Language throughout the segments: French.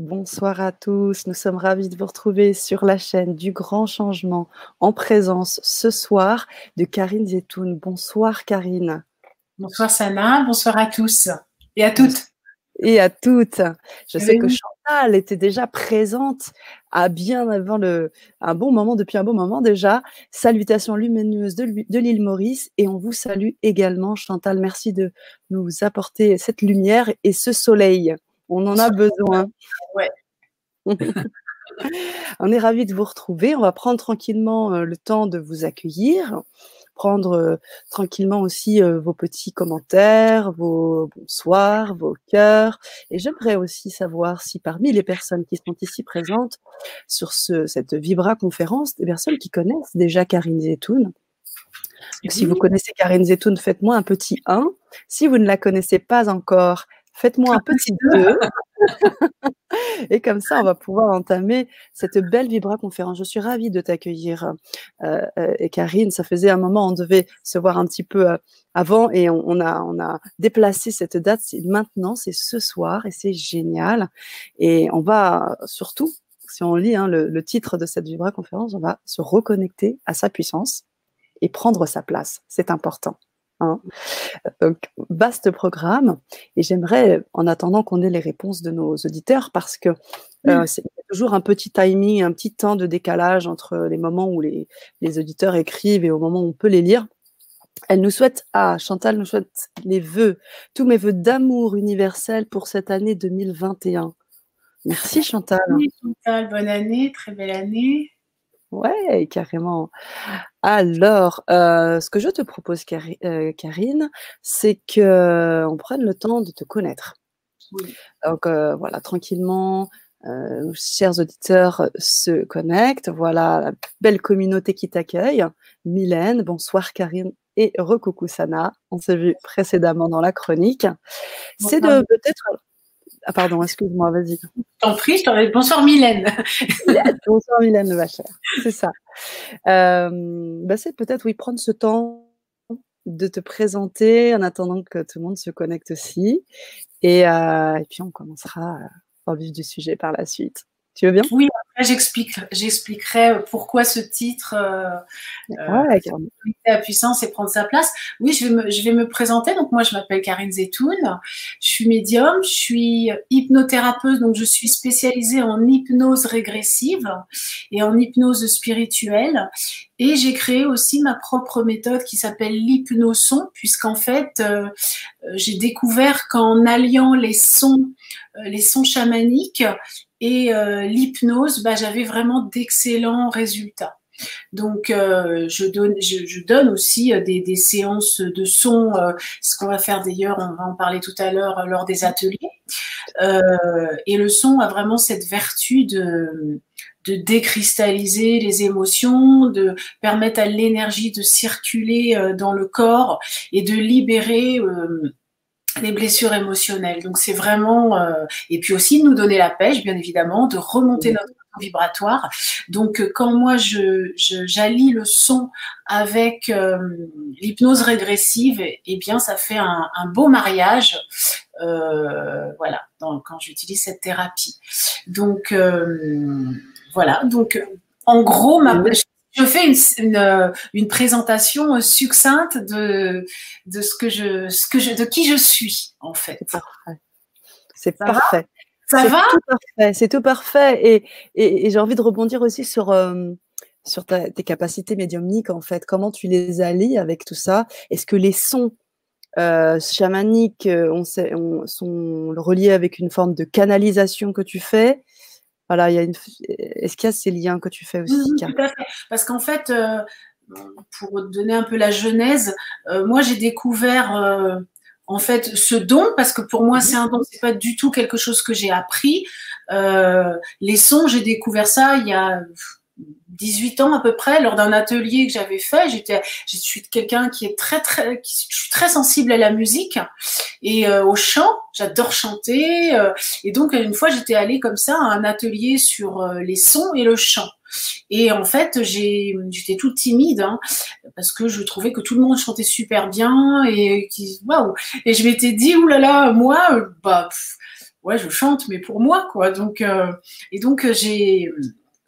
Bonsoir à tous, nous sommes ravis de vous retrouver sur la chaîne du Grand Changement en présence ce soir de Karine Zetoun. Bonsoir Karine. Bonsoir Sana, bonsoir à tous et à toutes. Et à toutes. Je sais que Chantal était déjà présente à bien avant le, un bon moment, depuis un bon moment déjà. Salutations lumineuses de, de l'île Maurice et on vous salue également Chantal. Merci de nous apporter cette lumière et ce soleil. On en a besoin. Ouais. on est ravis de vous retrouver. On va prendre tranquillement euh, le temps de vous accueillir, prendre euh, tranquillement aussi euh, vos petits commentaires, vos bonsoirs, vos cœurs. Et j'aimerais aussi savoir si parmi les personnes qui sont ici présentes sur ce, cette Vibra conférence, des personnes qui connaissent déjà Karine Zetoun. Si vous connaissez Karine Zetoun, faites-moi un petit 1. Si vous ne la connaissez pas encore, Faites-moi un petit 2. et comme ça, on va pouvoir entamer cette belle Vibra conférence. Je suis ravie de t'accueillir, euh, euh, et Karine. Ça faisait un moment, on devait se voir un petit peu euh, avant et on, a, on a déplacé cette date. C'est maintenant, c'est ce soir et c'est génial. Et on va surtout, si on lit hein, le, titre de cette Vibra conférence, on va se reconnecter à sa puissance et prendre sa place. C'est important. Hein. Donc, vaste programme. Et j'aimerais, en attendant qu'on ait les réponses de nos auditeurs, parce que euh, c'est toujours un petit timing, un petit temps de décalage entre les moments où les, auditeurs écrivent et au moment où on peut les lire. Elle nous souhaite, ah, Chantal nous souhaite les vœux, tous mes vœux d'amour universel pour cette année 2021. Merci Chantal. Merci Chantal, bonne année, très belle année. Ouais, carrément. Alors, euh, ce que je te propose, euh, Karine, c'est que on prenne le temps de te connaître. Donc euh, voilà, tranquillement, chers auditeurs se connectent. Voilà la belle communauté qui t'accueille. Mylène, bonsoir Karine et recoucou Sana. On s'est vu précédemment dans la chronique. C'est de peut-être ah pardon, excuse-moi, vas-y. T'en prie, je t'en Bonsoir Mylène. Bonsoir Mylène, ma chère. C'est ça. Euh, bah, c'est peut-être, oui, prendre ce temps de te présenter en attendant que tout le monde se connecte aussi. Et, euh, et puis, on commencera au vif du sujet par la suite. Tu veux bien? Oui, j'explique, j'expliquerai pourquoi ce titre euh, ouais, la puissance et prendre sa place. Oui, je vais me, je vais me présenter. Donc moi, je m'appelle Karine Zetoun. Je suis médium, je suis hypnothérapeute, donc je suis spécialisée en hypnose régressive et en hypnose spirituelle. Et j'ai créé aussi ma propre méthode qui s'appelle l'hypnoson, puisqu'en fait, euh, j'ai découvert qu'en alliant les sons, euh, les sons chamaniques et euh, l'hypnose, bah, j'avais vraiment d'excellents résultats. Donc, euh, je, donne, je, donne aussi euh, des, des, séances de son, ce qu'on va faire d'ailleurs, on va en parler tout à l'heure lors des ateliers. et le son a vraiment cette vertu de, de décristalliser les émotions, de permettre à l'énergie de circuler dans le corps et de libérer les blessures émotionnelles. Donc c'est vraiment euh, et puis aussi de nous donner la pêche, bien évidemment, de remonter notre vibratoire. Donc euh, quand moi je j'allie le son avec euh, l'hypnose régressive, et eh bien ça fait un, un beau mariage. voilà, quand j'utilise cette thérapie. Donc voilà, donc en gros, ma, je fais une, une, une, présentation succincte de, de ce que je, ce que je, de qui je suis en fait. C'est parfait. C'est parfait. Ça va? tout parfait. C'est tout parfait. Et, et, et j'ai envie de rebondir aussi sur euh, sur ta, tes capacités médiumniques en fait. Comment tu les allies avec tout ça? Est-ce que les sons euh, chamaniques euh, on sait, on, sont reliés avec une forme de canalisation que tu fais? Voilà, il y a une... Est-ce qu'il y a ces liens que tu fais aussi Tout à fait. Parce qu'en fait, euh, pour donner un peu la genèse, euh, moi j'ai découvert euh, en fait ce don parce que pour moi mmh c'est un don, c'est pas du tout quelque chose que j'ai appris. les sons, j'ai découvert ça il y a 18 ans à peu près, lors d'un atelier que j'avais fait, j'étais, je suis quelqu'un qui est très très, je suis très sensible à la musique et euh, au chant. J'adore chanter euh, et donc une fois j'étais allée comme ça à un atelier sur euh, les sons et le chant. Et en fait, j'ai, j'étais toute timide hein, parce que je trouvais que tout le monde chantait super bien et qui, waouh. Et je m'étais dit, oulala, moi, bah, ouais, je chante, mais pour moi, quoi. Donc, et donc j'ai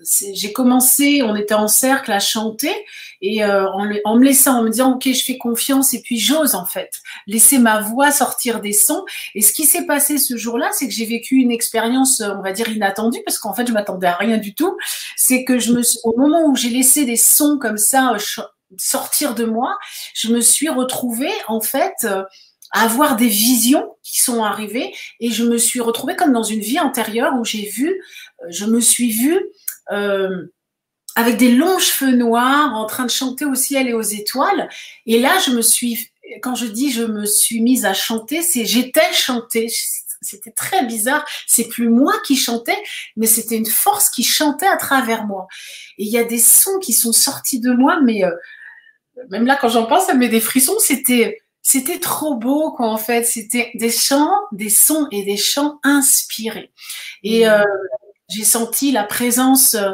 j'ai commencé, on était en cercle à chanter et euh, en, me laissant, en me disant ok, je fais confiance et puis j'ose en fait laisser ma voix sortir des sons. Et ce qui s'est passé ce jour-là, c'est que j'ai vécu une expérience, euh, on va dire inattendue, parce qu'en fait je m'attendais à rien du tout. C'est que je me, au moment où j'ai laissé des sons comme ça euh, sortir de moi, je me suis retrouvée en fait à avoir des visions qui sont arrivées et je me suis retrouvée comme dans une vie antérieure où j'ai vu, je me suis vue euh, avec des longs cheveux noirs, en train de chanter au ciel et aux étoiles. Et là, je me suis, quand je dis je me suis mise à chanter, c'est j'étais chanté. C'était très bizarre. C'est plus moi qui chantais, mais c'était une force qui chantait à travers moi. Et il y a des sons qui sont sortis de moi, mais euh, même là, quand j'en pense, ça me met des frissons. C'était, c'était trop beau, quoi, en fait. C'était des chants, des sons et des chants inspirés. Et mmh. euh, j'ai senti la présence, euh,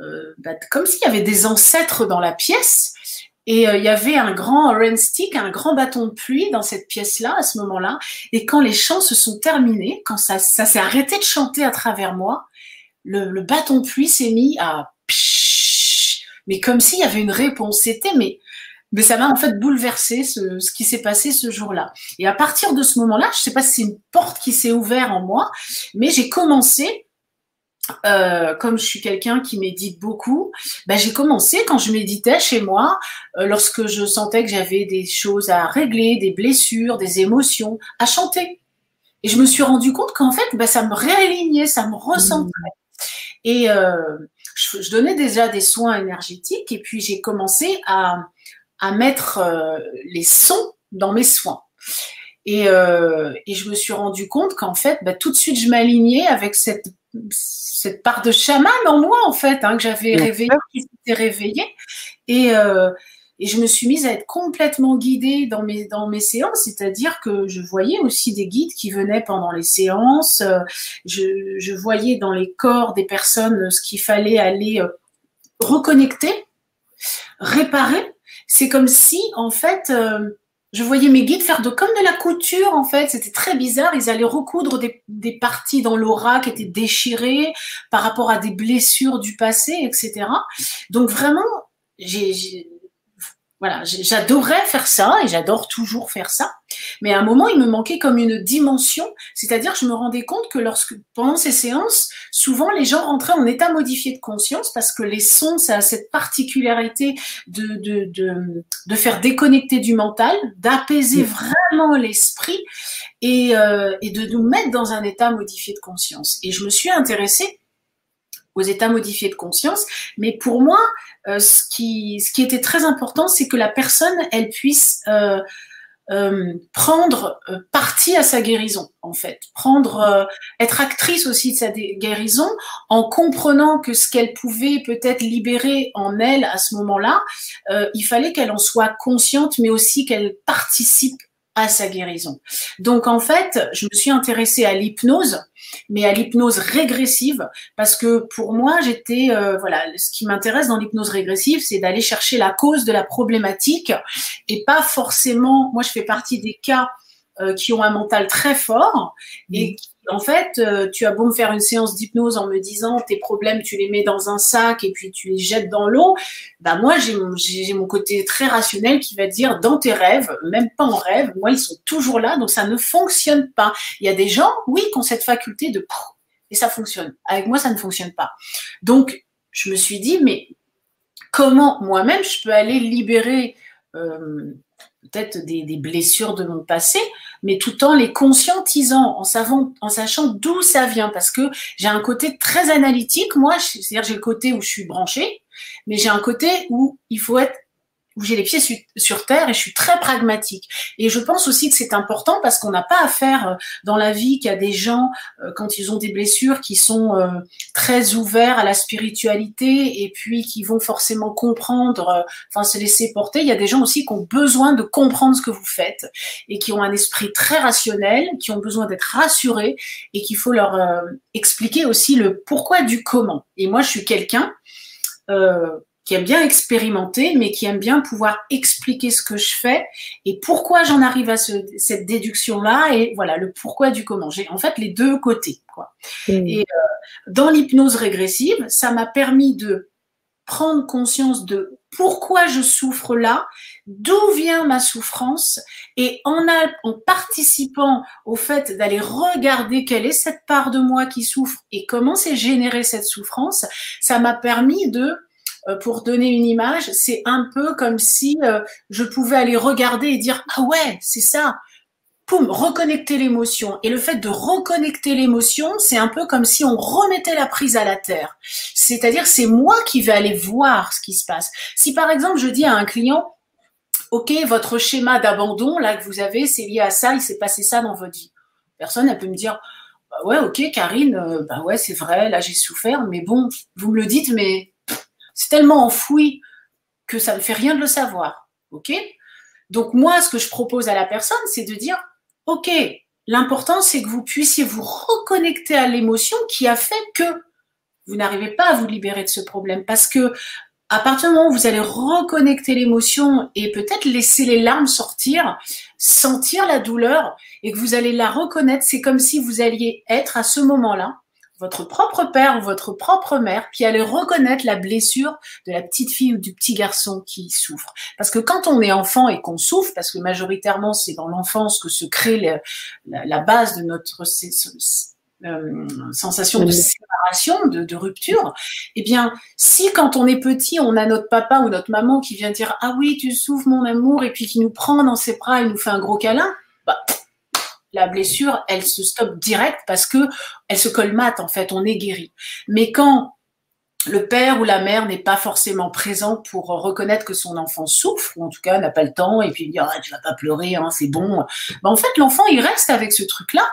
euh, bah, comme s'il y avait des ancêtres dans la pièce. Et euh, il y avait un grand rain stick, un grand bâton de pluie dans cette pièce-là à ce moment-là. Et quand les chants se sont terminés, quand ça, s'est arrêté de chanter à travers moi, le, bâton de pluie s'est mis à mais comme s'il y avait une réponse. C'était mais mais ça m'a en fait bouleversé ce, ce qui s'est passé ce jour-là. Et à partir de ce moment-là, je sais pas si c'est une porte qui s'est ouverte en moi, mais j'ai commencé euh, comme je suis quelqu'un qui médite beaucoup, ben j'ai commencé quand je méditais chez moi, euh, lorsque je sentais que j'avais des choses à régler, des blessures, des émotions, à chanter. Et je me suis rendu compte qu'en fait, ben, ça me réalignait, ça me recentrait. Et euh, je, donnais déjà des soins énergétiques et puis j'ai commencé à, mettre les sons dans mes soins. Et, je me suis rendu compte qu'en fait, ben, tout de suite, je m'alignais avec cette cette part de chaman en moi, en fait, hein, que j'avais réveillé, qui s'était réveillée. Et, euh, et je me suis mise à être complètement guidée dans mes, dans mes séances, c'est-à-dire que je voyais aussi des guides qui venaient pendant les séances. Euh, je, je voyais dans les corps des personnes ce qu'il fallait aller euh, reconnecter, réparer. C'est comme si, en fait, je voyais mes guides faire de comme de la couture en fait. C'était très bizarre. Ils allaient recoudre des, des parties dans l'aura qui étaient déchirées par rapport à des blessures du passé, etc. Donc vraiment, j'ai voilà, j'adorais faire ça et j'adore toujours faire ça. Mais à un moment, il me manquait comme une dimension, c'est-à-dire je me rendais compte que lorsque pendant ces séances, souvent les gens rentraient en état modifié de conscience parce que les sons, ça a cette particularité de, de, de, de faire déconnecter du mental, d'apaiser vraiment l'esprit et, euh, et de nous mettre dans un état modifié de conscience. Et je me suis intéressée aux états modifiés de conscience. Mais pour moi, euh, ce, qui, ce qui était très important, c'est que la personne, elle puisse euh, euh, prendre euh, partie à sa guérison, en fait, prendre, euh, être actrice aussi de sa guérison, en comprenant que ce qu'elle pouvait peut-être libérer en elle à ce moment-là, il fallait qu'elle en soit consciente, mais aussi qu'elle participe à sa guérison. Donc en fait, je me suis intéressée à l'hypnose, mais à l'hypnose régressive, parce que pour moi, j'étais, euh, voilà, ce qui m'intéresse dans l'hypnose régressive, c'est d'aller chercher la cause de la problématique et pas forcément, moi je fais partie des cas euh, qui ont un mental très fort et mmh. En fait, euh, tu as beau me faire une séance d'hypnose en me disant tes problèmes, tu les mets dans un sac et puis tu les jettes dans l'eau. Bah moi, j'ai mon, mon côté très rationnel qui va dire dans tes rêves, même pas en rêve, moi ils sont toujours là, donc ça ne fonctionne pas. Il y a des gens, oui, qui ont cette faculté de et ça fonctionne. Avec moi, ça ne fonctionne pas. Donc, je me suis dit, mais comment moi-même je peux aller libérer euh, peut-être des, des, blessures de mon passé, mais tout en les conscientisant, en, savant, en sachant d'où ça vient, parce que j'ai un côté très analytique, moi, c'est-à-dire j'ai le côté où je suis branchée, mais j'ai un côté où il faut être où j'ai les pieds sur terre et je suis très pragmatique. Et je pense aussi que c'est important parce qu'on n'a pas à faire euh, dans la vie qu'il y a des gens, euh, quand ils ont des blessures, qui sont euh, très ouverts à la spiritualité et puis qui vont forcément comprendre, enfin se laisser porter. Il y a des gens aussi qui ont besoin de comprendre ce que vous faites et qui ont un esprit très rationnel, qui ont besoin d'être rassurés et qu'il faut leur expliquer aussi le pourquoi du comment. Et moi, je suis quelqu'un... Euh, qui aime bien expérimenter, mais qui aime bien pouvoir expliquer ce que je fais et pourquoi j'en arrive à cette déduction-là et voilà le pourquoi du comment. J'ai en fait les deux côtés. Quoi. Mmh. Et euh, dans l'hypnose régressive, ça m'a permis de prendre conscience de pourquoi je souffre là, d'où vient ma souffrance, et en, en participant au fait d'aller regarder quelle est cette part de moi qui souffre et comment c'est généré cette souffrance, ça m'a permis de pour donner une image, c'est un peu comme si euh, je pouvais aller regarder et dire ah ouais, c'est ça. Poum, reconnecter l'émotion. Et le fait de reconnecter l'émotion, c'est un peu comme si on remettait la prise à la terre. C'est-à-dire, c'est moi qui vais aller voir ce qui se passe. Si par exemple, je dis à un client, OK, votre schéma d'abandon, là, que vous avez, c'est lié à ça, il s'est passé ça dans votre vie. Personne, elle peut me dire, bah ouais, OK, Karine, euh, bah ouais, c'est vrai, là, j'ai souffert, mais bon, vous me le dites, mais c'est tellement enfoui que ça ne fait rien de le savoir. OK? Donc moi, ce que je propose à la personne, c'est de dire, OK, l'important, c'est que vous puissiez vous reconnecter à l'émotion qui a fait que vous n'arrivez pas à vous libérer de ce problème. Parce que à partir du moment où vous allez reconnecter l'émotion et peut-être laisser les larmes sortir, sentir la douleur et que vous allez la reconnaître, c'est comme si vous alliez être à ce moment-là votre propre père ou votre propre mère qui allait reconnaître la blessure de la petite fille ou du petit garçon qui souffre. Parce que quand on est enfant et qu'on souffre, parce que majoritairement c'est dans l'enfance que se crée la, base de notre euh, sensation de séparation, de, de, rupture, eh bien, si quand on est petit, on a notre papa ou notre maman qui vient dire ah oui tu souffres mon amour et puis qui nous prend dans ses bras et nous fait un gros câlin, bah la blessure, elle se stoppe direct parce que elle se colmate en fait, on est guéri. Mais quand le père ou la mère n'est pas forcément présent pour reconnaître que son enfant souffre, ou en tout cas n'a pas le temps, et puis dire ah, tu vas pas pleurer, hein, c'est bon. Ben, en fait, l'enfant il reste avec ce truc-là,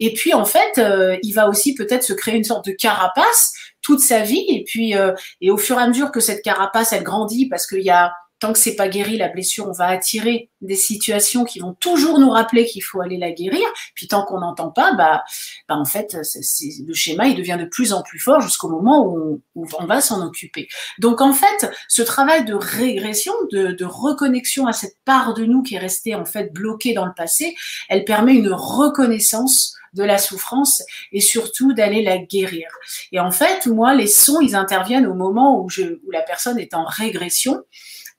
et puis en fait, euh, il va aussi peut-être se créer une sorte de carapace toute sa vie, et puis euh, et au fur et à mesure que cette carapace elle grandit, parce qu'il y a tant que c'est pas guéri, la blessure, on va attirer des situations qui vont toujours nous rappeler qu'il faut aller la guérir. Puis tant qu'on n'entend pas, bah, bah en fait, c'est, le schéma il devient de plus en plus fort jusqu'au moment où on, va s'en occuper. Donc en fait, ce travail de régression, de, de, reconnexion à cette part de nous qui est restée en fait bloquée dans le passé, elle permet une reconnaissance de la souffrance et surtout d'aller la guérir. Et en fait, moi, les sons, ils interviennent au moment où, je, où la personne est en régression.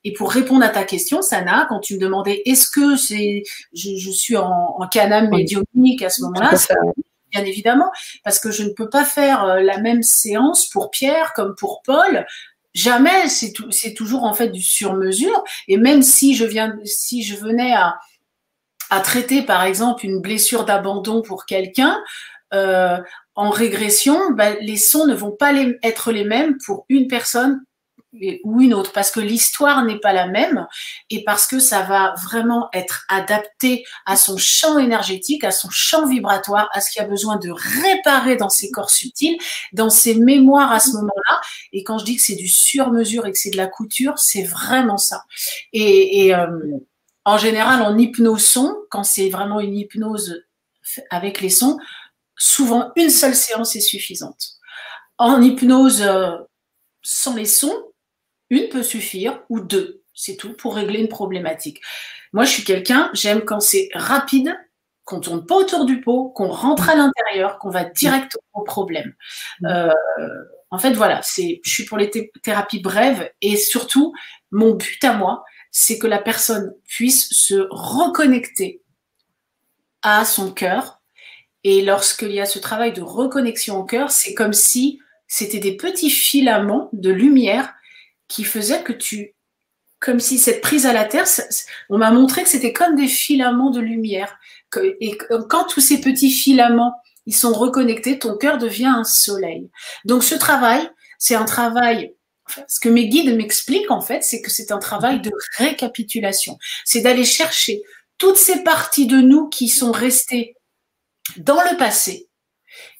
Et pour répondre à ta question, Sana, quand tu me demandais est-ce que c'est, je, suis en, en canam médiumnique à ce moment-là, bien évidemment, parce que je ne peux pas faire euh, la même séance pour Pierre comme pour Paul. Jamais, c'est toujours en fait du sur-mesure. Et même si je viens, si je venais à, à traiter par exemple une blessure d'abandon pour quelqu'un, euh, en régression, ben, les sons ne vont pas être les mêmes pour une personne ou une autre, parce que l'histoire n'est pas la même et parce que ça va vraiment être adapté à son champ énergétique, à son champ vibratoire, à ce qu'il a besoin de réparer dans ses corps subtils, dans ses mémoires à ce moment-là. Et quand je dis que c'est du sur-mesure et que c'est de la couture, c'est vraiment ça. Et, euh, en général, en hypnose son, quand c'est vraiment une hypnose avec les sons, souvent une seule séance est suffisante. En hypnose euh, sans les sons, une peut suffire ou deux, c'est tout pour régler une problématique. Moi, je suis quelqu'un, j'aime quand c'est rapide, qu'on tourne pas autour du pot, qu'on rentre à l'intérieur, qu'on va direct au problème. Mm. Euh, en fait, voilà, c'est, je suis pour les thérapies brèves et surtout, mon but à moi, c'est que la personne puisse se reconnecter à son cœur. Et lorsqu'il y a ce travail de reconnexion au cœur, c'est comme si c'était des petits filaments de lumière qui faisait que tu, comme si cette prise à la terre, on m'a montré que c'était comme des filaments de lumière. et quand tous ces petits filaments, ils sont reconnectés, ton cœur devient un soleil. Donc ce travail, c'est un travail ce que mes guides m'expliquent en fait, c'est que c'est un travail de récapitulation. C'est d'aller chercher toutes ces parties de nous qui sont restées dans le passé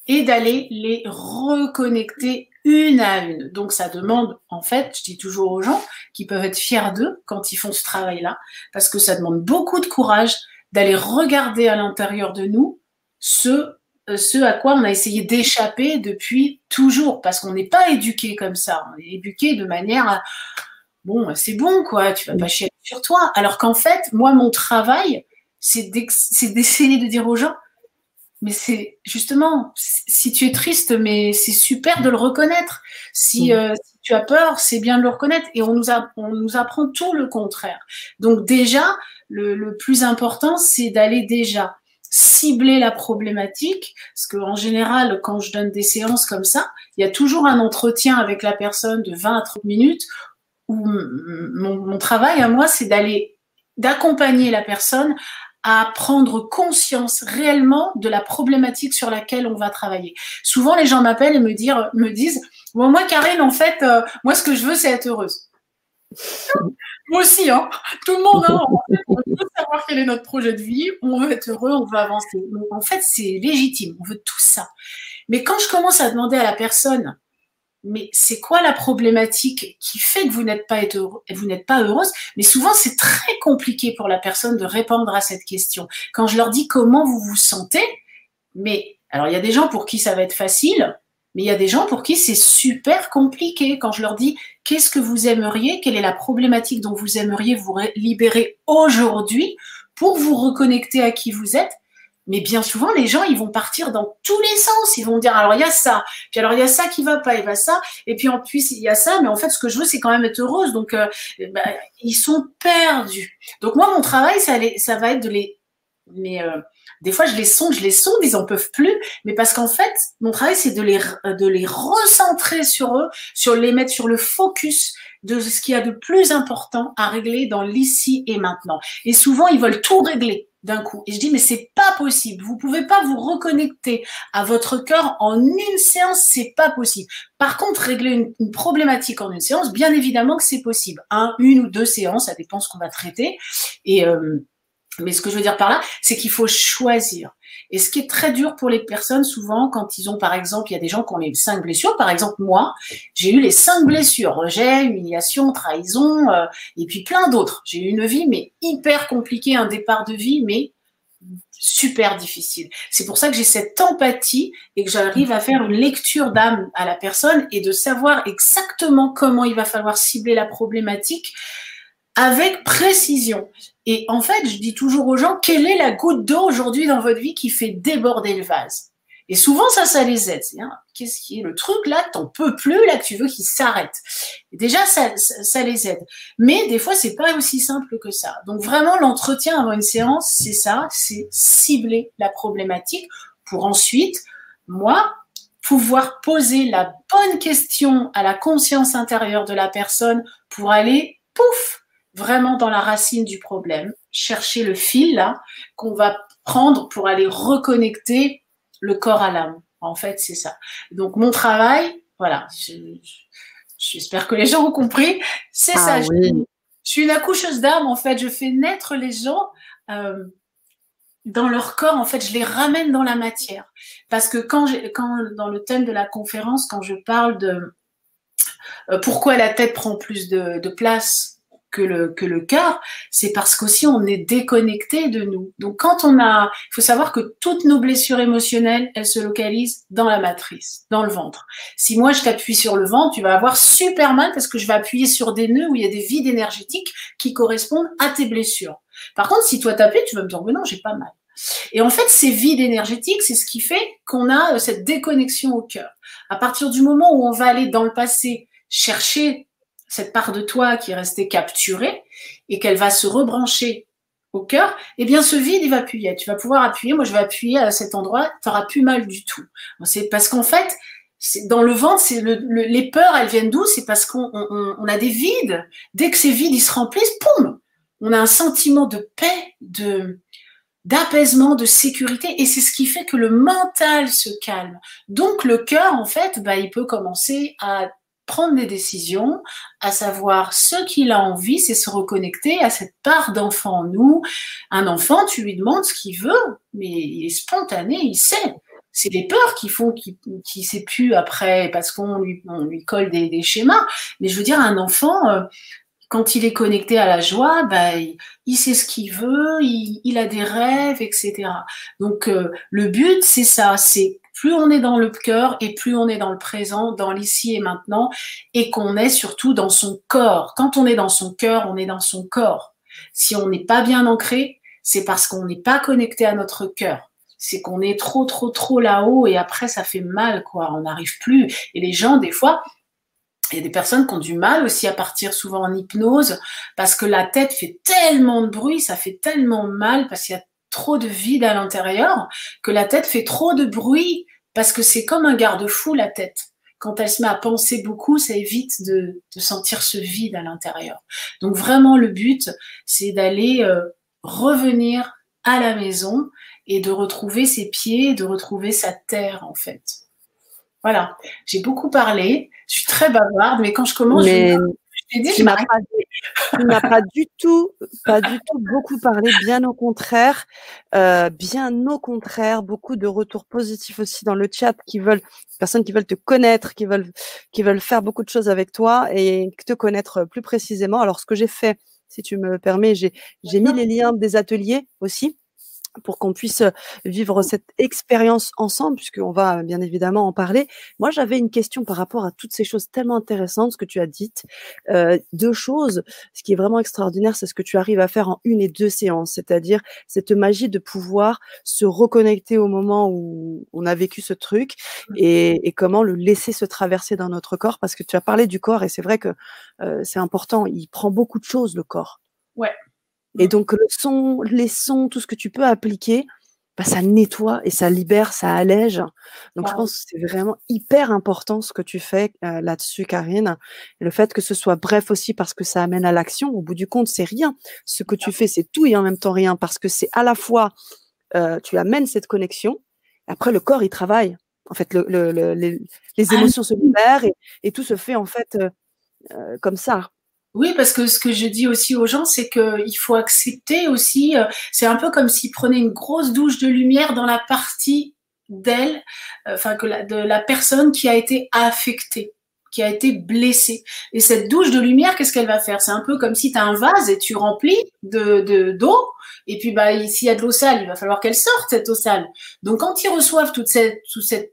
et d'aller les reconnecter une à une. Donc ça demande, en fait, je dis toujours aux gens qui peuvent être fiers d'eux quand ils font ce travail-là, parce que ça demande beaucoup de courage d'aller regarder à l'intérieur de nous ce euh, ce à quoi on a essayé d'échapper depuis toujours, parce qu'on n'est pas éduqué comme ça. On est éduqué de manière à, bon, c'est bon, quoi, tu vas pas chier sur toi. Alors qu'en fait, moi, mon travail, c'est d'essayer de dire aux gens, mais c'est justement, si tu es triste, mais c'est super de le reconnaître. Si, euh, si tu as peur, c'est bien de le reconnaître. Et on nous, a, on nous apprend tout le contraire. Donc déjà, le, le plus important, c'est d'aller déjà cibler la problématique, parce qu'en général, quand je donne des séances comme ça, il y a toujours un entretien avec la personne de 20 à 30 minutes où mon, mon travail à moi, c'est d'aller d'accompagner la personne à prendre conscience réellement de la problématique sur laquelle on va travailler. Souvent, les gens m'appellent et me, disent moi, Karine, en fait, euh, moi, ce que je veux, c'est être heureuse. moi aussi, hein. Tout le monde, hein. on veut savoir quel est notre projet de vie, on veut être heureux, on veut avancer. en fait, c'est légitime, on veut tout ça. Mais quand je commence à demander à la personne mais c'est quoi la problématique qui fait que vous n'êtes pas, vous n'êtes pas heureuse? Mais souvent, c'est très compliqué pour la personne de répondre à cette question. Quand je leur dis comment vous vous sentez, mais alors il y a des gens pour qui ça va être facile, mais il y a des gens pour qui c'est super compliqué. Quand je leur dis qu'est-ce que vous aimeriez, quelle est la problématique dont vous aimeriez vous libérer aujourd'hui pour vous reconnecter à qui vous êtes, mais bien souvent, les gens, ils vont partir dans tous les sens. Ils vont dire, alors il y a ça, puis alors il y a ça qui va pas, il va ça, et puis en plus il y a ça, mais en fait, ce que je veux, c'est quand même être heureuse. Donc, euh, bah, ils sont perdus. Donc moi, mon travail, ça, ça va être de les, mais euh, des fois, je les sonde, je les sonde, ils en peuvent plus, mais parce qu'en fait, mon travail, c'est de les, de les recentrer sur eux, sur les mettre sur le focus de ce qu'il y a de plus important à régler dans l'ici et maintenant. Et souvent, ils veulent tout régler d'un coup. Et je dis, mais c'est pas possible. Vous pouvez pas vous reconnecter à votre cœur en une séance, c'est pas possible. Par contre, régler une, problématique en une séance, bien évidemment que c'est possible. Un, une ou deux séances, ça dépend ce qu'on va traiter. Et euh, mais ce que je veux dire par là, c'est qu'il faut choisir. Et ce qui est très dur pour les personnes, souvent, quand ils ont, par exemple, il y a des gens qui ont les cinq blessures. Par exemple, moi, j'ai eu les cinq blessures rejet, humiliation, trahison, euh, et puis plein d'autres. J'ai eu une vie, mais hyper compliquée, un départ de vie, mais super difficile. C'est pour ça que j'ai cette empathie et que j'arrive à faire une lecture d'âme à la personne et de savoir exactement comment il va falloir cibler la problématique avec précision. Et en fait, je dis toujours aux gens, quelle est la goutte d'eau aujourd'hui dans votre vie qui fait déborder le vase? Et souvent, ça, ça les aide. Hein, qu'est-ce qui est le truc là? T'en peux plus, là que tu veux qu'il s'arrête Déjà, ça, ça, les aide. Mais des fois, c'est pas aussi simple que ça. Donc vraiment, l'entretien avant une séance, c'est ça, c'est cibler la problématique pour ensuite, moi, pouvoir poser la bonne question à la conscience intérieure de la personne pour aller, pouf, vraiment dans la racine du problème, chercher le fil là qu'on va prendre pour aller reconnecter le corps à l'âme. En fait, c'est ça. Donc mon travail, voilà, j'espère que les gens ont compris, c'est ah ça. Je, suis une accoucheuse d'âme en fait. Je fais naître les gens. Euh, dans leur corps, en fait, je les ramène dans la matière. Parce que quand, quand dans le thème de la conférence, quand je parle de euh, pourquoi la tête prend plus de, de place que le, que le cœur, c'est parce qu'aussi on est déconnecté de nous. Donc quand on a, il faut savoir que toutes nos blessures émotionnelles, elles se localisent dans la matrice, dans le ventre. Si moi je t'appuie sur le ventre, tu vas avoir super mal parce que je vais appuyer sur des nœuds où il y a des vides énergétiques qui correspondent à tes blessures. Par contre, si toi t'appuies, tu vas me dire, mais non, j'ai pas mal. Et en fait, ces vides énergétiques, c'est ce qui fait qu'on a euh, cette déconnexion au cœur. À partir du moment où on va aller dans le passé chercher cette part de toi qui est restée capturée et qu'elle va se rebrancher au cœur, eh bien ce vide, il va appuyer. Tu vas pouvoir appuyer. Moi, je vais appuyer à cet endroit. Tu n'auras plus mal du tout. C'est parce qu'en fait, dans le ventre, c'est le, les peurs, elles viennent d'où? C'est parce qu'on on, a des vides. Dès que ces vides, ils se remplissent, poum, on a un sentiment de paix, de d'apaisement, de sécurité, et c'est ce qui fait que le mental se calme. Donc le cœur, en fait, bah, il peut commencer à prendre des décisions, à savoir ce qu'il a envie, c'est se reconnecter à cette part d'enfant en nous. Un enfant, tu lui demandes ce qu'il veut, mais il est spontané, il sait. C'est les peurs qui font qu'il ne sait plus après parce qu'on lui, colle des, schémas. Mais je veux dire, un enfant, euh, quand il est connecté à la joie, bah, il, sait ce qu'il veut, il, a des rêves, etc. Donc euh, le but, c'est ça, c'est plus on est dans le cœur et plus on est dans le présent, dans l'ici et maintenant, et qu'on est surtout dans son corps. Quand on est dans son cœur, on est dans son corps. Si on n'est pas bien ancré, c'est parce qu'on n'est pas connecté à notre cœur. C'est qu'on est trop, trop, trop là-haut et après ça fait mal, quoi. On n'arrive plus. Et les gens, des fois, il y a des personnes qui ont du mal aussi à partir souvent en hypnose parce que la tête fait tellement de bruit, ça fait tellement mal parce qu'il y a trop de vide à l'intérieur que la tête fait trop de bruit parce que c'est comme un garde-fou la tête. Quand elle se met à penser beaucoup, ça évite de, sentir ce vide à l'intérieur. Donc vraiment le but, c'est d'aller euh, revenir à la maison et de retrouver ses pieds, de retrouver sa terre en fait. Voilà, j'ai beaucoup parlé, je suis très bavarde, mais quand je commence, je dit, tu n'as pas, pas, du tout, pas du tout beaucoup parlé, bien au contraire, euh, bien au contraire, beaucoup de retours positifs aussi dans le chat qui veulent, personnes qui veulent te connaître, qui veulent, qui veulent faire beaucoup de choses avec toi et te connaître plus précisément. Alors, ce que j'ai fait, si tu me permets, j'ai, j'ai mis les liens des ateliers aussi pour qu'on puisse vivre cette expérience ensemble, puisqu'on va bien évidemment en parler. Moi, j'avais une question par rapport à toutes ces choses tellement intéressantes, ce que tu as dites. Euh, deux choses, ce qui est vraiment extraordinaire, c'est ce que tu arrives à faire en une et deux séances, c'est-à-dire cette magie de pouvoir se reconnecter au moment où on a vécu ce truc mmh. et, et comment le laisser se traverser dans notre corps, parce que tu as parlé du corps et c'est vrai que euh, c'est important, il prend beaucoup de choses, le corps. Ouais, et donc, le son, les sons, tout ce que tu peux appliquer, bah, ça nettoie et ça libère, ça allège. Donc, je pense que c'est vraiment hyper important ce que tu fais euh, là-dessus, Karine. le fait que ce soit bref aussi parce que ça amène à l'action. Au bout du compte, c'est rien. Ce que tu fais, c'est tout et en même temps rien parce que c'est à la fois, euh, tu amènes cette connexion. Après, le corps, il travaille. En fait, le, le, les, ah émotions se libèrent et, et, tout se fait en fait euh, comme ça. Oui, parce que ce que je dis aussi aux gens, c'est qu'il faut accepter aussi, euh, c'est un peu comme s'ils prenaient une grosse douche de lumière dans la partie d'elle, euh, enfin que la, de la personne qui a été affectée, qui a été blessée. Et cette douche de lumière, qu'est-ce qu'elle va faire? C'est un peu comme si tu as un vase et tu remplis de d'eau, et puis bah s'il y a de l'eau sale, il va falloir qu'elle sorte cette eau sale. Donc quand ils reçoivent toute cette, toute cette,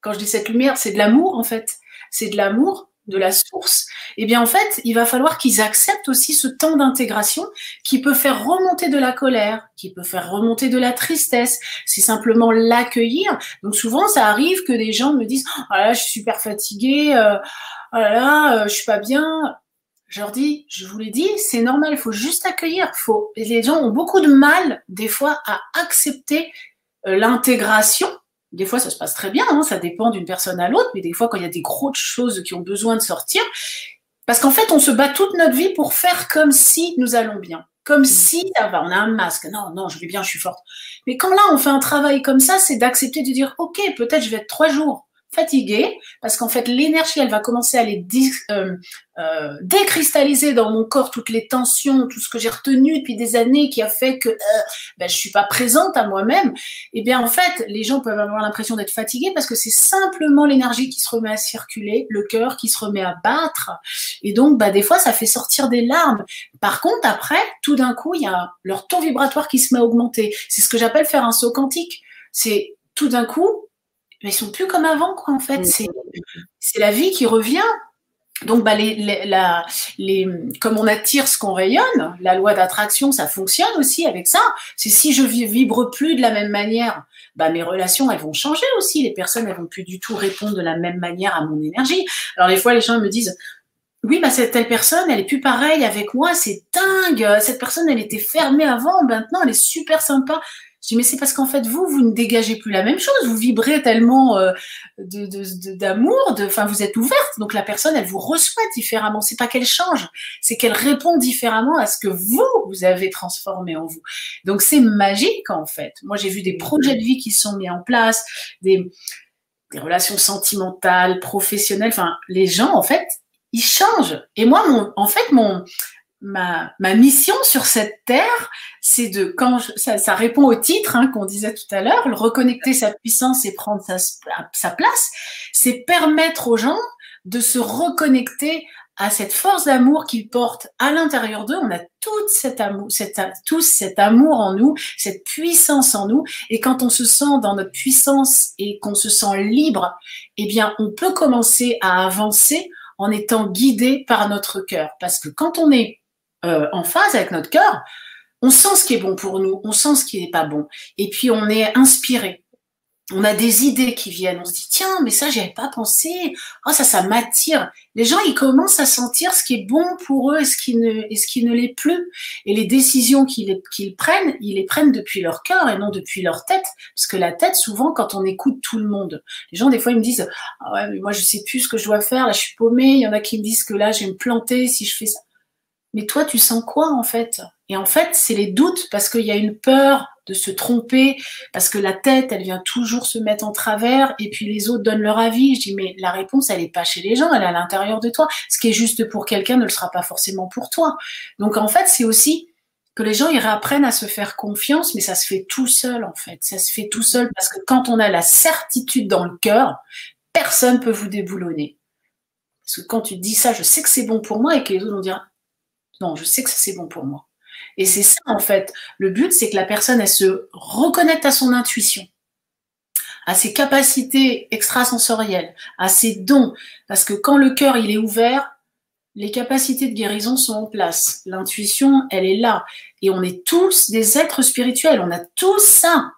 quand je dis cette lumière, c'est de l'amour en fait, c'est de l'amour de la source, eh bien en fait, il va falloir qu'ils acceptent aussi ce temps d'intégration qui peut faire remonter de la colère, qui peut faire remonter de la tristesse. C'est simplement l'accueillir. Donc souvent, ça arrive que des gens me disent "Oh là, je suis super fatiguée, euh, oh là là, euh, je suis pas bien." Je leur dis, je vous l'ai dit, c'est normal, il faut juste accueillir. Faut, les gens ont beaucoup de mal, des fois, à accepter euh, l'intégration des fois, ça se passe très bien, hein, ça dépend d'une personne à l'autre, mais des fois, quand il y a des grosses choses qui ont besoin de sortir, parce qu'en fait, on se bat toute notre vie pour faire comme si nous allons bien, comme mm. si ça va, on a un masque, non, non, je vais bien, je suis forte. Mais quand là, on fait un travail comme ça, c'est d'accepter de dire, ok, peut-être je vais être trois jours, fatiguée parce qu'en fait l'énergie elle va commencer à les euh, euh, décristalliser dans mon corps toutes les tensions tout ce que j'ai retenu depuis des années qui a fait que euh, ben, je suis pas présente à moi-même. Et eh bien en fait les gens peuvent avoir l'impression d'être fatigués parce que c'est simplement l'énergie qui se remet à circuler le cœur qui se remet à battre. Et donc bah des fois ça fait sortir des larmes. Par contre après tout d'un coup il y a leur taux vibratoire qui se met à augmenter. C'est ce que j'appelle faire un saut quantique. C'est tout d'un coup mais ils sont plus comme avant, quoi, en fait. C'est, c'est la vie qui revient. Donc, bah, les, les, la, les, comme on attire ce qu'on rayonne, la loi d'attraction, ça fonctionne aussi avec ça. C'est si je vibre plus de la même manière, bah, mes relations, elles vont changer aussi. Les personnes, elles vont plus du tout répondre de la même manière à mon énergie. Alors, des fois, les gens me disent, oui, bah, cette telle personne, elle est plus pareille avec moi, c'est dingue. Cette personne, elle était fermée avant, maintenant, elle est super sympa. Je dis, mais c'est parce qu'en fait, vous, vous ne dégagez plus la même chose. Vous vibrez tellement euh, d'amour, de, enfin, vous êtes ouverte. Donc la personne, elle vous reçoit différemment. C'est pas qu'elle change, c'est qu'elle répond différemment à ce que vous, vous avez transformé en vous. Donc c'est magique, en fait. Moi, j'ai vu des projets de vie qui sont mis en place, des, des relations sentimentales, professionnelles. Enfin, les gens, en fait, ils changent. Et moi, mon, en fait, mon, ma, ma mission sur cette terre, c'est de, quand ça, ça, répond au titre hein, qu'on disait tout à l'heure, reconnecter sa puissance et prendre sa, sa place, c'est permettre aux gens de se reconnecter à cette force d'amour qu'ils portent à l'intérieur d'eux. On a tout cet amour, cet, tous cet amour en nous, cette puissance en nous. Et quand on se sent dans notre puissance et qu'on se sent libre, eh bien, on peut commencer à avancer en étant guidé par notre cœur. Parce que quand on est euh, en phase avec notre cœur, on sent ce qui est bon pour nous, on sent ce qui n'est pas bon. Et puis on est inspiré on a des idées qui viennent, on se dit tiens, mais ça j'y avais pas pensé, oh ça ça m'attire. Les gens ils commencent à sentir ce qui est bon pour eux et ce qui ne et ce qui ne l'est plus. Et les décisions qu'ils qu'ils prennent, ils les prennent depuis leur cœur et non depuis leur tête, parce que la tête souvent quand on écoute tout le monde, les gens des fois ils me disent ah ouais mais moi je sais plus ce que je dois faire, là je suis paumée, il y en a qui me disent que là je vais me planter si je fais ça. Mais toi tu sens quoi en fait? Et en fait c'est les doutes parce qu'il y a une peur de se tromper, parce que la tête, elle vient toujours se mettre en travers, et puis les autres donnent leur avis. Je dis, mais la réponse, elle n'est pas chez les gens, elle est à l'intérieur de toi. Ce qui est juste pour quelqu'un ne le sera pas forcément pour toi. Donc en fait, c'est aussi que les gens ils réapprennent à se faire confiance, mais ça se fait tout seul en fait. Ça se fait tout seul parce que quand on a la certitude dans le cœur, personne peut vous déboulonner. Parce que quand tu dis ça, je sais que c'est bon pour moi, et que les autres vont dire, non, je sais que c'est bon pour moi. Et c'est ça, en fait. Le but, c'est que la personne, elle se reconnecte à son intuition, à ses capacités extrasensorielles, à ses dons. Parce que quand le cœur, il est ouvert, les capacités de guérison sont en place. L'intuition, elle est là. Et on est tous des êtres spirituels. On a tous ça.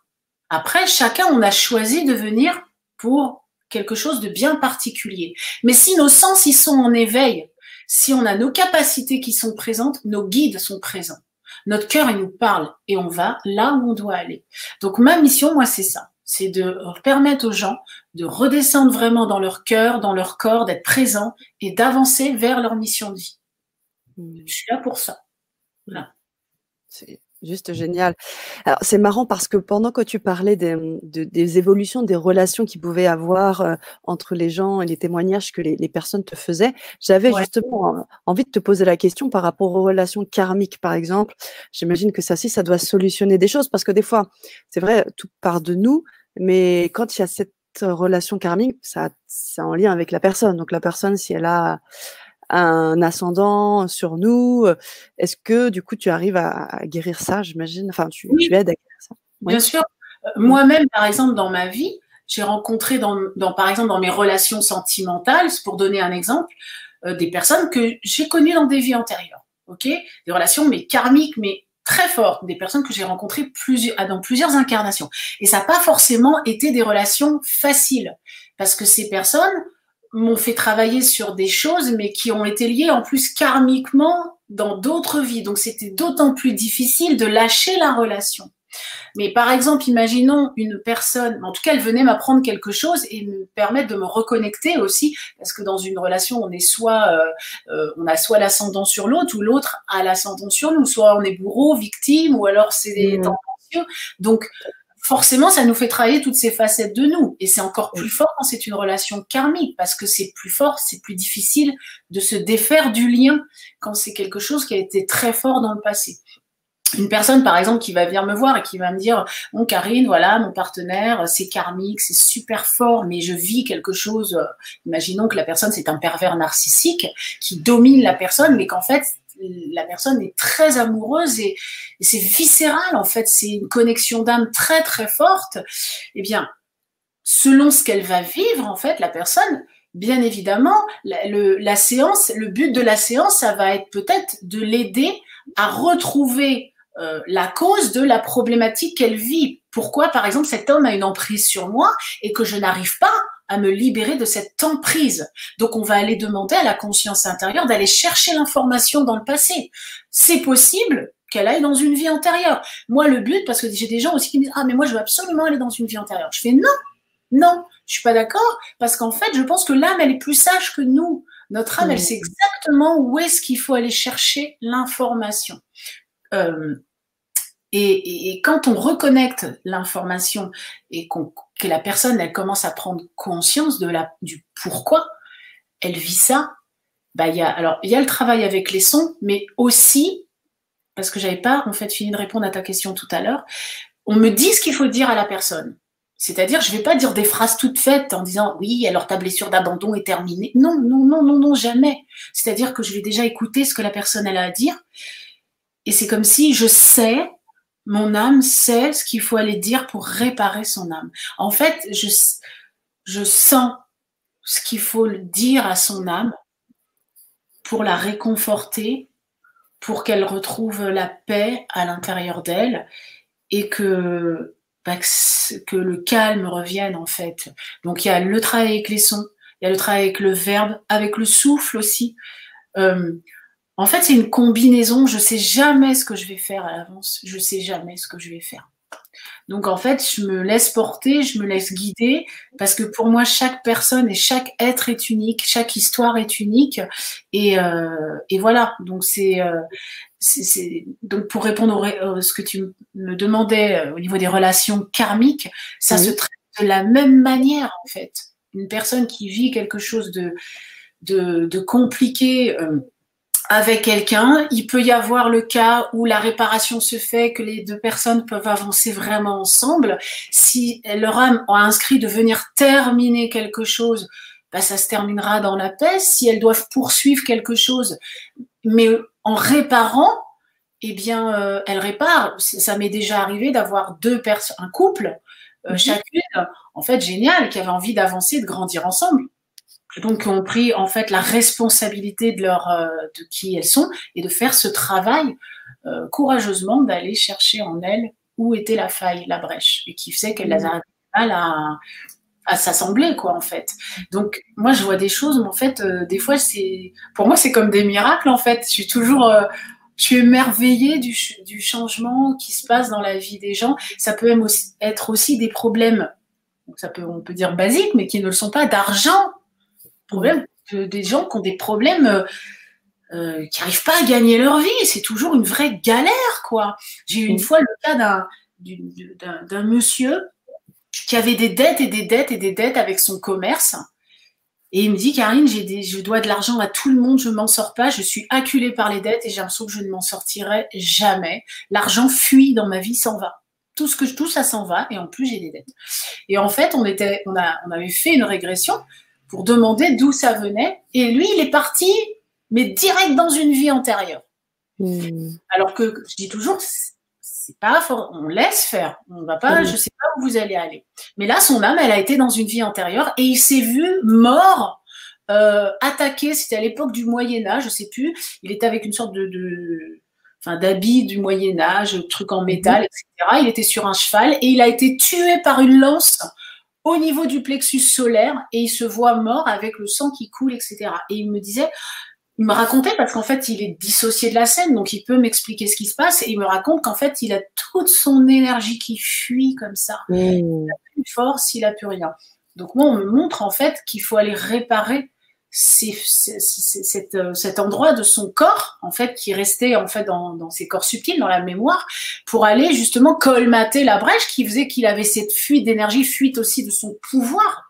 Après, chacun, on a choisi de venir pour quelque chose de bien particulier. Mais si nos sens, ils sont en éveil, si on a nos capacités qui sont présentes, nos guides sont présents. Notre cœur, il nous parle et on va là où on doit aller. Donc ma mission, moi, c'est ça. C'est de permettre aux gens de redescendre vraiment dans leur cœur, dans leur corps, d'être présents et d'avancer vers leur mission de vie. Hmm. Je suis là pour ça. Voilà. Juste génial. Alors c'est marrant parce que pendant que tu parlais des, des évolutions des relations qui pouvaient avoir euh, entre les gens et les témoignages que les, les personnes te faisaient, j'avais justement envie de te poser la question par rapport aux relations karmiques, par exemple. J'imagine que ça aussi, ça doit solutionner des choses parce que des fois, c'est vrai, tout part de nous, mais quand il y a cette relation karmique, ça, c'est en lien avec la personne. Donc la personne, si elle a un ascendant sur nous. Est-ce que du coup tu arrives à, guérir ça, j'imagine? Enfin, tu, aides à guérir ça? Bien sûr. Euh, moi-même, par exemple, dans ma vie, j'ai rencontré dans, par exemple, dans mes relations sentimentales, pour donner un exemple, euh, des personnes que j'ai connues dans des vies antérieures. Ok, des relations mais karmiques, mais très fortes, des personnes que j'ai rencontrées plusieurs, dans plusieurs incarnations. Et ça n'a pas forcément été des relations faciles, parce que ces personnes m'ont fait travailler sur des choses, mais qui ont été liées en plus karmiquement dans d'autres vies. Donc c'était d'autant plus difficile de lâcher la relation. Mais par exemple, imaginons une personne, en tout cas, elle venait m'apprendre quelque chose et me permettre de me reconnecter aussi, parce que dans une relation, on est soit, euh, euh, on a soit l'ascendant sur l'autre ou l'autre a l'ascendant sur nous, soit on est bourreau, victime, ou alors c'est des mmh. Donc, forcément, ça nous fait travailler toutes ces facettes de nous. Et c'est encore plus fort quand c'est une relation karmique, parce que c'est plus fort, c'est plus difficile de se défaire du lien quand c'est quelque chose qui a été très fort dans le passé. Une personne, par exemple, qui va venir me voir et qui va me dire, bon, Karine, voilà, mon partenaire, c'est karmique, c'est super fort, mais je vis quelque chose, euh, imaginons que la personne, c'est un pervers narcissique qui domine la personne, mais qu'en fait, la personne est très amoureuse et, c'est viscéral en fait, c'est une connexion d'âme très très forte. Eh bien, selon ce qu'elle va vivre en fait, la personne, bien évidemment, la, séance, le but de la séance, ça va être peut-être de l'aider à retrouver euh, la cause de la problématique qu'elle vit. Pourquoi, par exemple, cet homme a une emprise sur moi et que je n'arrive pas à me libérer de cette emprise. Donc on va aller demander à la conscience intérieure d'aller chercher l'information dans le passé. C'est possible qu'elle aille dans une vie antérieure. Moi, le but, parce que j'ai des gens aussi qui me disent, ah, mais moi, je veux absolument aller dans une vie antérieure. Je fais, non, non, je suis pas d'accord, parce qu'en fait, je pense que l'âme, elle est plus sage que nous. Notre âme, elle sait exactement où est-ce qu'il faut aller chercher l'information. Euh, et, et, quand on reconnecte l'information et qu'on que la personne elle commence à prendre conscience de la du pourquoi elle vit ça, bah y a alors il y a le travail avec les sons, mais aussi parce que j'avais pas en fait fini de répondre à ta question tout à l'heure, on me dit ce qu'il faut dire à la personne. C'est-à-dire, je ne vais pas dire des phrases toutes faites en disant oui, alors ta blessure d'abandon est terminée. Non, non, non, non, non, jamais. C'est-à-dire que je vais déjà écouter ce que la personne a à dire. Et c'est comme si je sais, mon âme sait ce qu'il faut aller dire pour réparer son âme. En fait, je, je sens ce qu'il faut dire à son âme pour la réconforter, pour qu'elle retrouve la paix à l'intérieur d'elle et que bah, que le calme revienne en fait. Donc il y a le travail avec les sons, il y a le travail avec le verbe, avec le souffle aussi. Euh, en fait, c'est une combinaison. Je sais jamais ce que je vais faire à l'avance. Je sais jamais ce que je vais faire. Donc en fait, je me laisse porter, je me laisse guider, parce que pour moi, chaque personne et chaque être est unique, chaque histoire est unique, et, euh, et voilà. Donc c'est euh, donc pour répondre à ce que tu me demandais euh, au niveau des relations karmiques, ça se traite de la même manière en fait. Une personne qui vit quelque chose de de, de compliqué. Avec quelqu'un. Il peut y avoir le cas où la réparation se fait, que les deux personnes peuvent avancer vraiment ensemble. Si leur âme a inscrit de venir terminer quelque chose, bah, ça se terminera dans la paix. Si elles doivent poursuivre quelque chose, mais en réparant, eh bien, euh, elles réparent. Ça m'est déjà arrivé d'avoir deux personnes, un couple, euh, mhm. chacune, en fait, génial, qui avait envie d'avancer, de grandir ensemble donc ont pris en fait la responsabilité de leur euh, de qui elles sont et de faire ce travail euh, courageusement d'aller chercher en elles où était la faille, la brèche et qui faisait qu'elles mmh. avaient mal à, à s'assembler quoi en fait. Donc moi je vois des choses mais en fait euh, des fois c'est pour moi c'est comme des miracles en fait. Je suis toujours je suis émerveillée du, du, changement qui se passe dans la vie des gens. Ça peut même aussi, être aussi des problèmes, ça peut, on peut dire basiques, mais qui ne le sont pas, d'argent des gens qui ont des problèmes euh, euh, qui n'arrivent pas à gagner leur vie. C'est toujours une vraie galère, quoi. J'ai eu une fois le cas d'un, d'un, monsieur qui avait des dettes et des dettes et des dettes avec son commerce. Et il me dit, Karine, j'ai des, je dois de l'argent à tout le monde, je m'en sors pas, je suis acculée par les dettes et j'ai l'impression que je ne m'en sortirai jamais. L'argent fuit dans ma vie, s'en va. Tout ce que je touche, ça s'en va et en plus j'ai des dettes. Et en fait, on était, on a, on avait fait une régression pour demander d'où ça venait. Et lui, il est parti, mais direct dans une vie antérieure. Hmm. Alors que je dis toujours, c'est pas on laisse faire. On va pas, je sais pas où vous allez aller. Mais là, son âme, elle a été dans une vie antérieure et il s'est vu mort, euh, attaqué. C'était à l'époque du Moyen Âge, je sais plus. Il était avec une sorte de, de enfin d'habit du Moyen Âge, truc en métal, etc. Il était sur un cheval et il a été tué par une lance au niveau du plexus solaire et il se voit mort avec le sang qui coule, etc. Et il me disait, il me racontait parce qu'en fait il est dissocié de la scène, donc il peut m'expliquer ce qui se passe et il me raconte qu'en fait il a toute son énergie qui fuit comme ça. Mmh. Il n'a plus de force, il n'a plus rien. Donc moi on me montre en fait qu'il faut aller réparer c'est euh, cet endroit de son corps en fait qui restait en fait dans, dans, ses corps subtils dans la mémoire pour aller justement colmater la brèche qui faisait qu'il avait cette fuite d'énergie fuite aussi de son pouvoir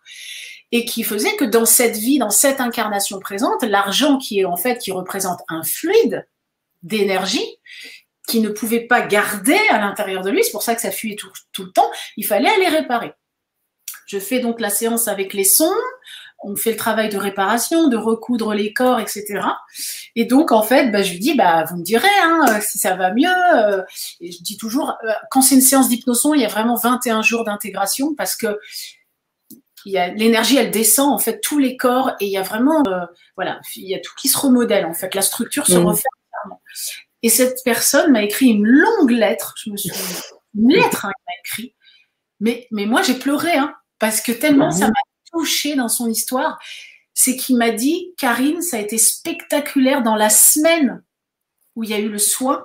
et qui faisait que dans cette vie dans cette incarnation présente l'argent qui est en fait qui représente un fluide d'énergie qui ne pouvait pas garder à l'intérieur de lui c'est pour ça que ça fuyait tout, tout le temps il fallait aller réparer. Je fais donc la séance avec les sons on fait le travail de réparation, de recoudre les corps, etc. Et donc, en fait, bah, je lui dis, bah, vous me direz hein, euh, si ça va mieux. Euh. Et je dis toujours, euh, quand c'est une séance d'hypnoson, il y a vraiment 21 jours d'intégration parce que l'énergie, elle descend en fait tous les corps et il y a vraiment, voilà, il y a tout qui se remodèle en fait. La structure se mmh. refait. Et cette personne m'a écrit une longue lettre. Je me souviens, une lettre hein, m'a écrit. Mais, mais moi, j'ai pleuré, hein, parce que tellement ça m'a touché dans son histoire, c'est qu'il m'a dit, Karine, ça a été spectaculaire dans la semaine où il y a eu le soin.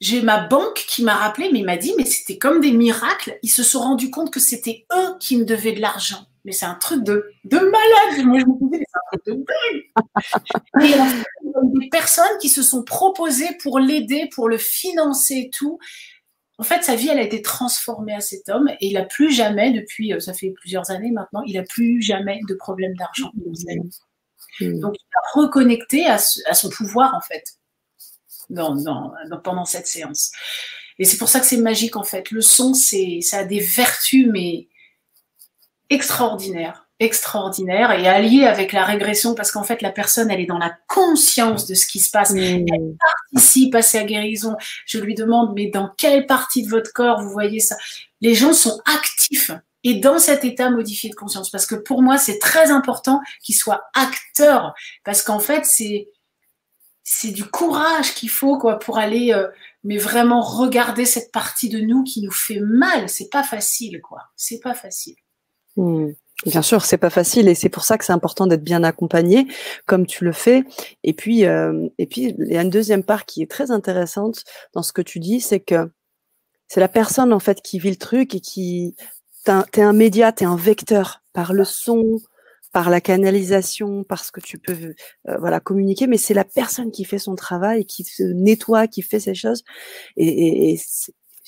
J'ai ma banque qui m'a rappelé, mais il m'a dit, mais c'était comme des miracles. Ils se sont rendus compte que c'était eux qui me devaient de l'argent. Mais c'est un truc de, de malade. Moi, je me disais, c'est un truc de dingue. Et il y a des personnes qui se sont proposées pour l'aider, pour le financer et tout. En fait, sa vie, elle a été transformée à cet homme et il n'a plus jamais, depuis, euh, ça fait plusieurs années maintenant, il n'a plus jamais de problème d'argent. Mmh. Donc, il a reconnecté à, son pouvoir, en fait, pendant cette séance. Et c'est pour ça que c'est magique en fait. Le son, ça a des vertus mais extraordinaires extraordinaire et allié avec la régression parce qu'en fait la personne elle est dans la conscience de ce qui se passe. Elle participe à sa guérison je lui demande mais dans quelle partie de votre corps vous voyez ça? Les gens sont actifs et dans cet état modifié de conscience. Parce que pour moi c'est très important qu'ils soient acteurs. Parce qu'en fait c'est c'est du courage qu'il faut quoi pour aller euh, mais vraiment regarder cette partie de nous qui nous fait mal. C'est pas facile quoi. C'est pas facile. Hmm. Bien sûr, c'est pas facile et c'est pour ça que c'est important d'être bien accompagné, comme tu le fais. Et puis, euh, et puis, il y a une deuxième part qui est très intéressante dans ce que tu dis, c'est que c'est la personne en fait qui vit le truc et qui, t'es un média, t'es un vecteur par le son, par la canalisation, parce que tu peux, euh, voilà, communiquer. Mais c'est la personne qui fait son travail, qui se nettoie, qui fait ces choses. Et, et, et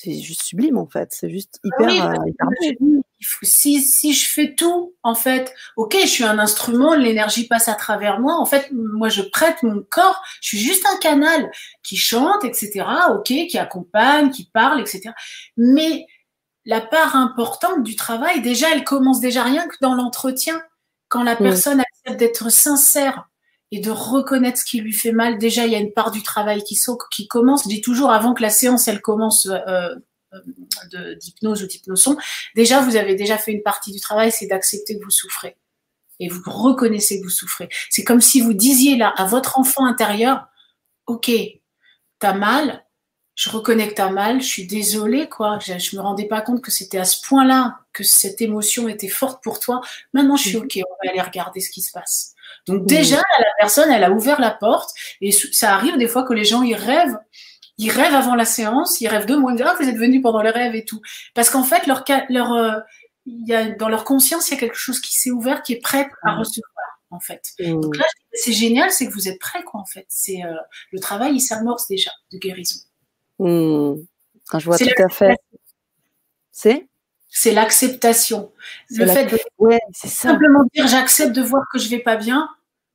c'est juste sublime en fait. C'est juste hyper, euh, hyper beau si, si je fais tout, en fait, ok, je suis un instrument, l'énergie passe à travers moi. En fait, moi, je prête mon corps. Je suis juste un canal qui chante, etc. Ok, qui accompagne, qui parle, etc. Mais la part importante du travail, déjà, elle commence déjà rien que dans l'entretien. Quand la personne accepte d'être sincère et de reconnaître ce qui lui fait mal, déjà, il y a une part du travail qui, qui commence. Je dis toujours avant que la séance, elle commence. Euh, d'hypnose ou d'hypnoson, déjà, vous avez déjà fait une partie du travail, c'est d'accepter que vous souffrez. Et vous reconnaissez que vous souffrez. C'est comme si vous disiez là à votre enfant intérieur, OK, t'as mal, je reconnais que t'as mal, je suis désolée, quoi. Je, je me rendais pas compte que c'était à ce point-là, que cette émotion était forte pour toi. Maintenant, je suis OK, on va aller regarder ce qui se passe. Donc, déjà, la personne, elle a ouvert la porte et ça arrive des fois que les gens, y rêvent ils rêvent avant la séance, ils rêvent deux mois, ils vous êtes venus pendant les rêves et tout. Parce qu'en fait, leur, leur, euh, y a, dans leur conscience, il y a quelque chose qui s'est ouvert, qui est prêt à mmh. recevoir, en fait. Mmh. Donc là, c'est génial, c'est que vous êtes prêts, quoi, en fait. C'est euh, le travail, il s'amorce déjà de guérison. Mmh. Quand je vois tout à fait. C'est? C'est l'acceptation. Le fait de simplement dire j'accepte de voir que je vais pas bien.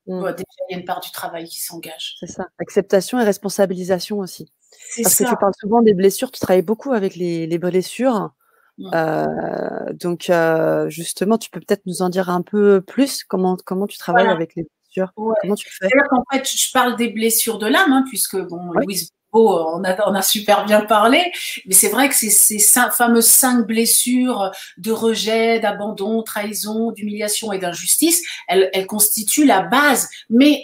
déjà, il y a une part du travail qui s'engage. C'est ça. Acceptation et responsabilisation aussi. Parce que tu parles souvent des blessures, tu travailles beaucoup avec les, les blessures. Euh, donc euh, justement, tu peux peut-être nous en dire un peu plus comment comment tu travailles avec les blessures? Comment tu fais? En fait, je parle des blessures de l'âme, hein, puisque bon, Louise on a, super bien parlé, mais c'est vrai que ces, fameuses cinq blessures de rejet, d'abandon, trahison, d'humiliation et d'injustice, elles, constituent la base. Mais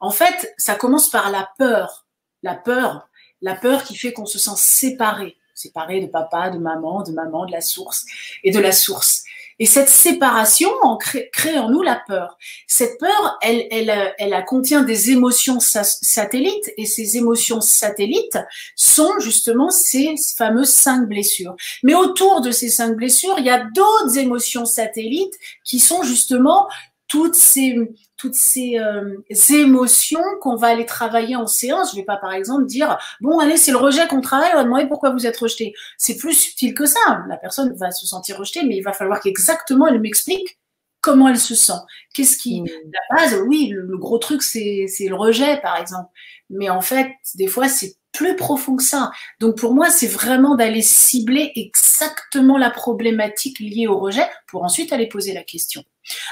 en fait, ça commence par la peur. La peur, la peur qui fait qu'on se sent séparé, séparé de papa, de maman, de maman, de la source et de la source. Et cette séparation crée, en nous la peur. Cette peur, elle, elle, elle contient des émotions satellites et ces émotions satellites sont justement ces fameuses cinq blessures. Mais autour de ces cinq blessures, il y a d'autres émotions satellites qui sont justement toutes ces toutes ces euh, émotions qu'on va aller travailler en séance. Je vais pas, par exemple, dire bon, allez, c'est le rejet qu'on travaille. On va demander pourquoi vous êtes rejeté. C'est plus subtil que ça. La personne va se sentir rejetée, mais il va falloir qu'exactement elle m'explique comment elle se sent. Qu'est-ce qui mmh. la base Oui, le, gros truc c'est c'est le rejet, par exemple. Mais en fait, des fois, c'est plus profond que ça. Donc pour moi, c'est vraiment d'aller cibler exactement la problématique liée au rejet pour ensuite aller poser la question.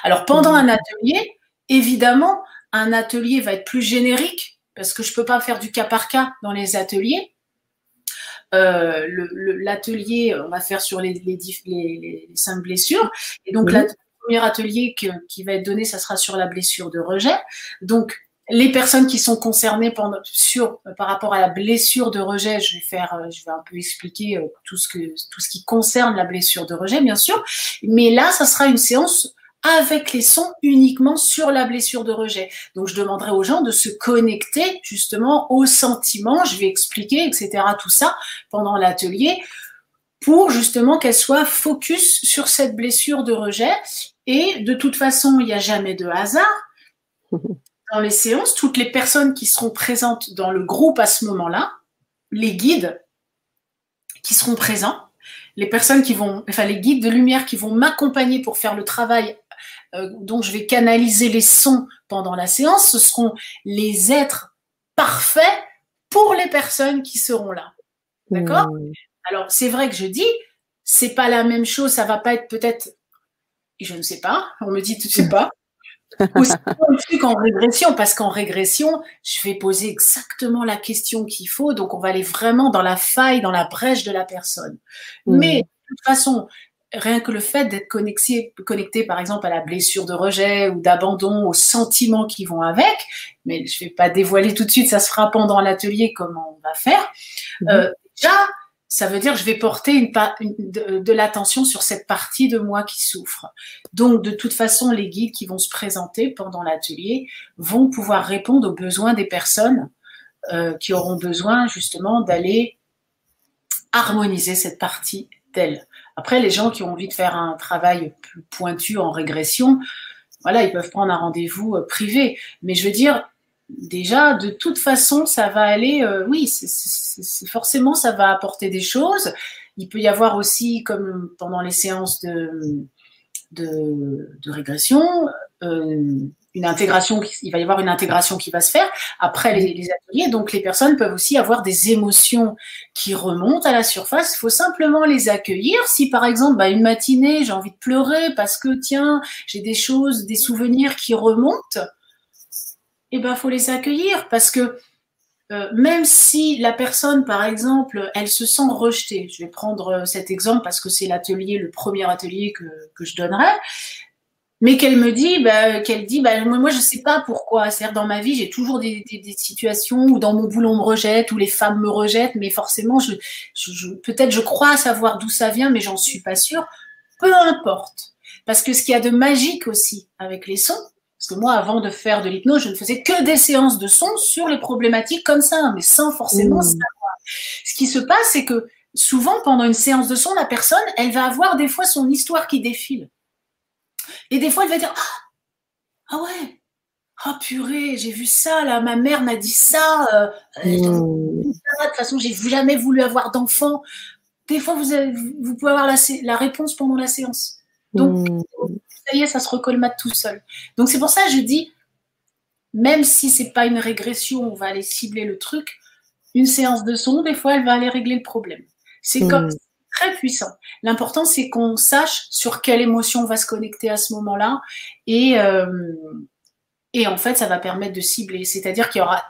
Alors pendant mmh. un atelier, évidemment, un atelier va être plus générique parce que je ne peux pas faire du cas par cas dans les ateliers. Euh, l'atelier, on va faire sur les, les, cinq blessures. Et donc, le premier atelier qui va être donné, ça sera sur la blessure de rejet. Donc, les personnes qui sont concernées pendant, sur, par rapport à la blessure de rejet, je vais faire, euh, je vais un peu expliquer euh, tout ce que, tout ce qui concerne la blessure de rejet, bien sûr. Mais là, ça sera une séance avec les sons uniquement sur la blessure de rejet. Donc je demanderai aux gens de se connecter justement aux sentiments, je vais expliquer, etc. tout ça pendant l'atelier pour justement qu'elle soit focus sur cette blessure de rejet. Et de toute façon, il n'y a jamais de hasard. Dans les séances, toutes les personnes qui seront présentes dans le groupe à ce moment-là, les guides qui seront présents, les personnes qui vont, enfin les guides de lumière qui vont m'accompagner pour faire le travail dont je vais canaliser les sons pendant la séance, ce seront les êtres parfaits pour les personnes qui seront là. D'accord? Alors, c'est vrai que je dis, c'est pas la même chose, ça va pas être peut-être, je ne sais pas, on me dit, tu sais pas. Ou c'est un truc en régression, parce qu'en régression, je vais poser exactement la question qu'il faut, donc on va aller vraiment dans la faille, dans la brèche de la personne. Mais de toute façon, rien que le fait d'être connecté, connecté, par exemple, à la blessure de rejet ou d'abandon, aux sentiments qui vont avec, mais je vais pas dévoiler tout de suite, ça se fera pendant l'atelier comment on va faire. Mhm. Euh, déjà, ça veut dire que je vais porter une, de, de l'attention sur cette partie de moi qui souffre. Donc, de toute façon, les guides qui vont se présenter pendant l'atelier vont pouvoir répondre aux besoins des personnes euh, qui auront besoin justement d'aller harmoniser cette partie Après, les gens qui ont envie de faire un travail plus pointu en régression, voilà, ils peuvent prendre un rendez-vous euh, privé. Mais je veux dire, déjà, de toute façon, ça va aller, euh, oui, forcément, ça va apporter des choses. Il peut y avoir aussi, comme pendant les séances de, de, régression, euh, une intégration, il va y avoir une intégration qui va se faire après les, ateliers. Donc les personnes peuvent aussi avoir des émotions qui remontent à la surface. Il faut simplement les accueillir. Si par exemple, bah, une matinée, j'ai envie de pleurer parce que tiens, j'ai des choses, des souvenirs qui remontent, eh ben faut les accueillir parce que euh, même si la personne, par exemple, elle se sent rejetée, je vais prendre euh, cet exemple parce que c'est l'atelier, le premier atelier que, que je donnerai, mais qu'elle me dit, bah, qu'elle dit, bah, moi, je sais pas pourquoi. C'est-à-dire, dans ma vie, j'ai toujours des, des, des, situations où dans mon boulot on me rejette, où les femmes me rejettent, mais forcément, je, je, peut-être je crois savoir d'où ça vient, mais j'en suis pas sûre. Peu importe. Parce que ce qu'il y a de magique aussi avec les sons, parce que moi, avant de faire de l'hypnose, je ne faisais que des séances de sons sur les problématiques comme ça, mais sans forcément mmh. savoir. Ce qui se passe, c'est que souvent, pendant une séance de son, la personne, elle va avoir des fois son histoire qui défile. Et des fois, elle va dire Ah, ah ouais, ah purée, j'ai vu ça, là, ma mère m'a dit ça. Euh, mmh. De toute façon, j'ai jamais voulu avoir d'enfant. Des fois, vous, vous pouvez avoir la, la, réponse pendant la séance. Donc, mmh. ça y est, ça se recolmate tout seul. Donc, c'est pour ça que je dis, même si c'est pas une régression, on va aller cibler le truc. Une séance de son, des fois, elle va aller régler le problème. C'est comme mmh très puissant. L'important, c'est qu'on sache sur quelle émotion on va se connecter à ce moment-là. Et, euh, et en fait, ça va permettre de cibler. C'est-à-dire qu'il y aura,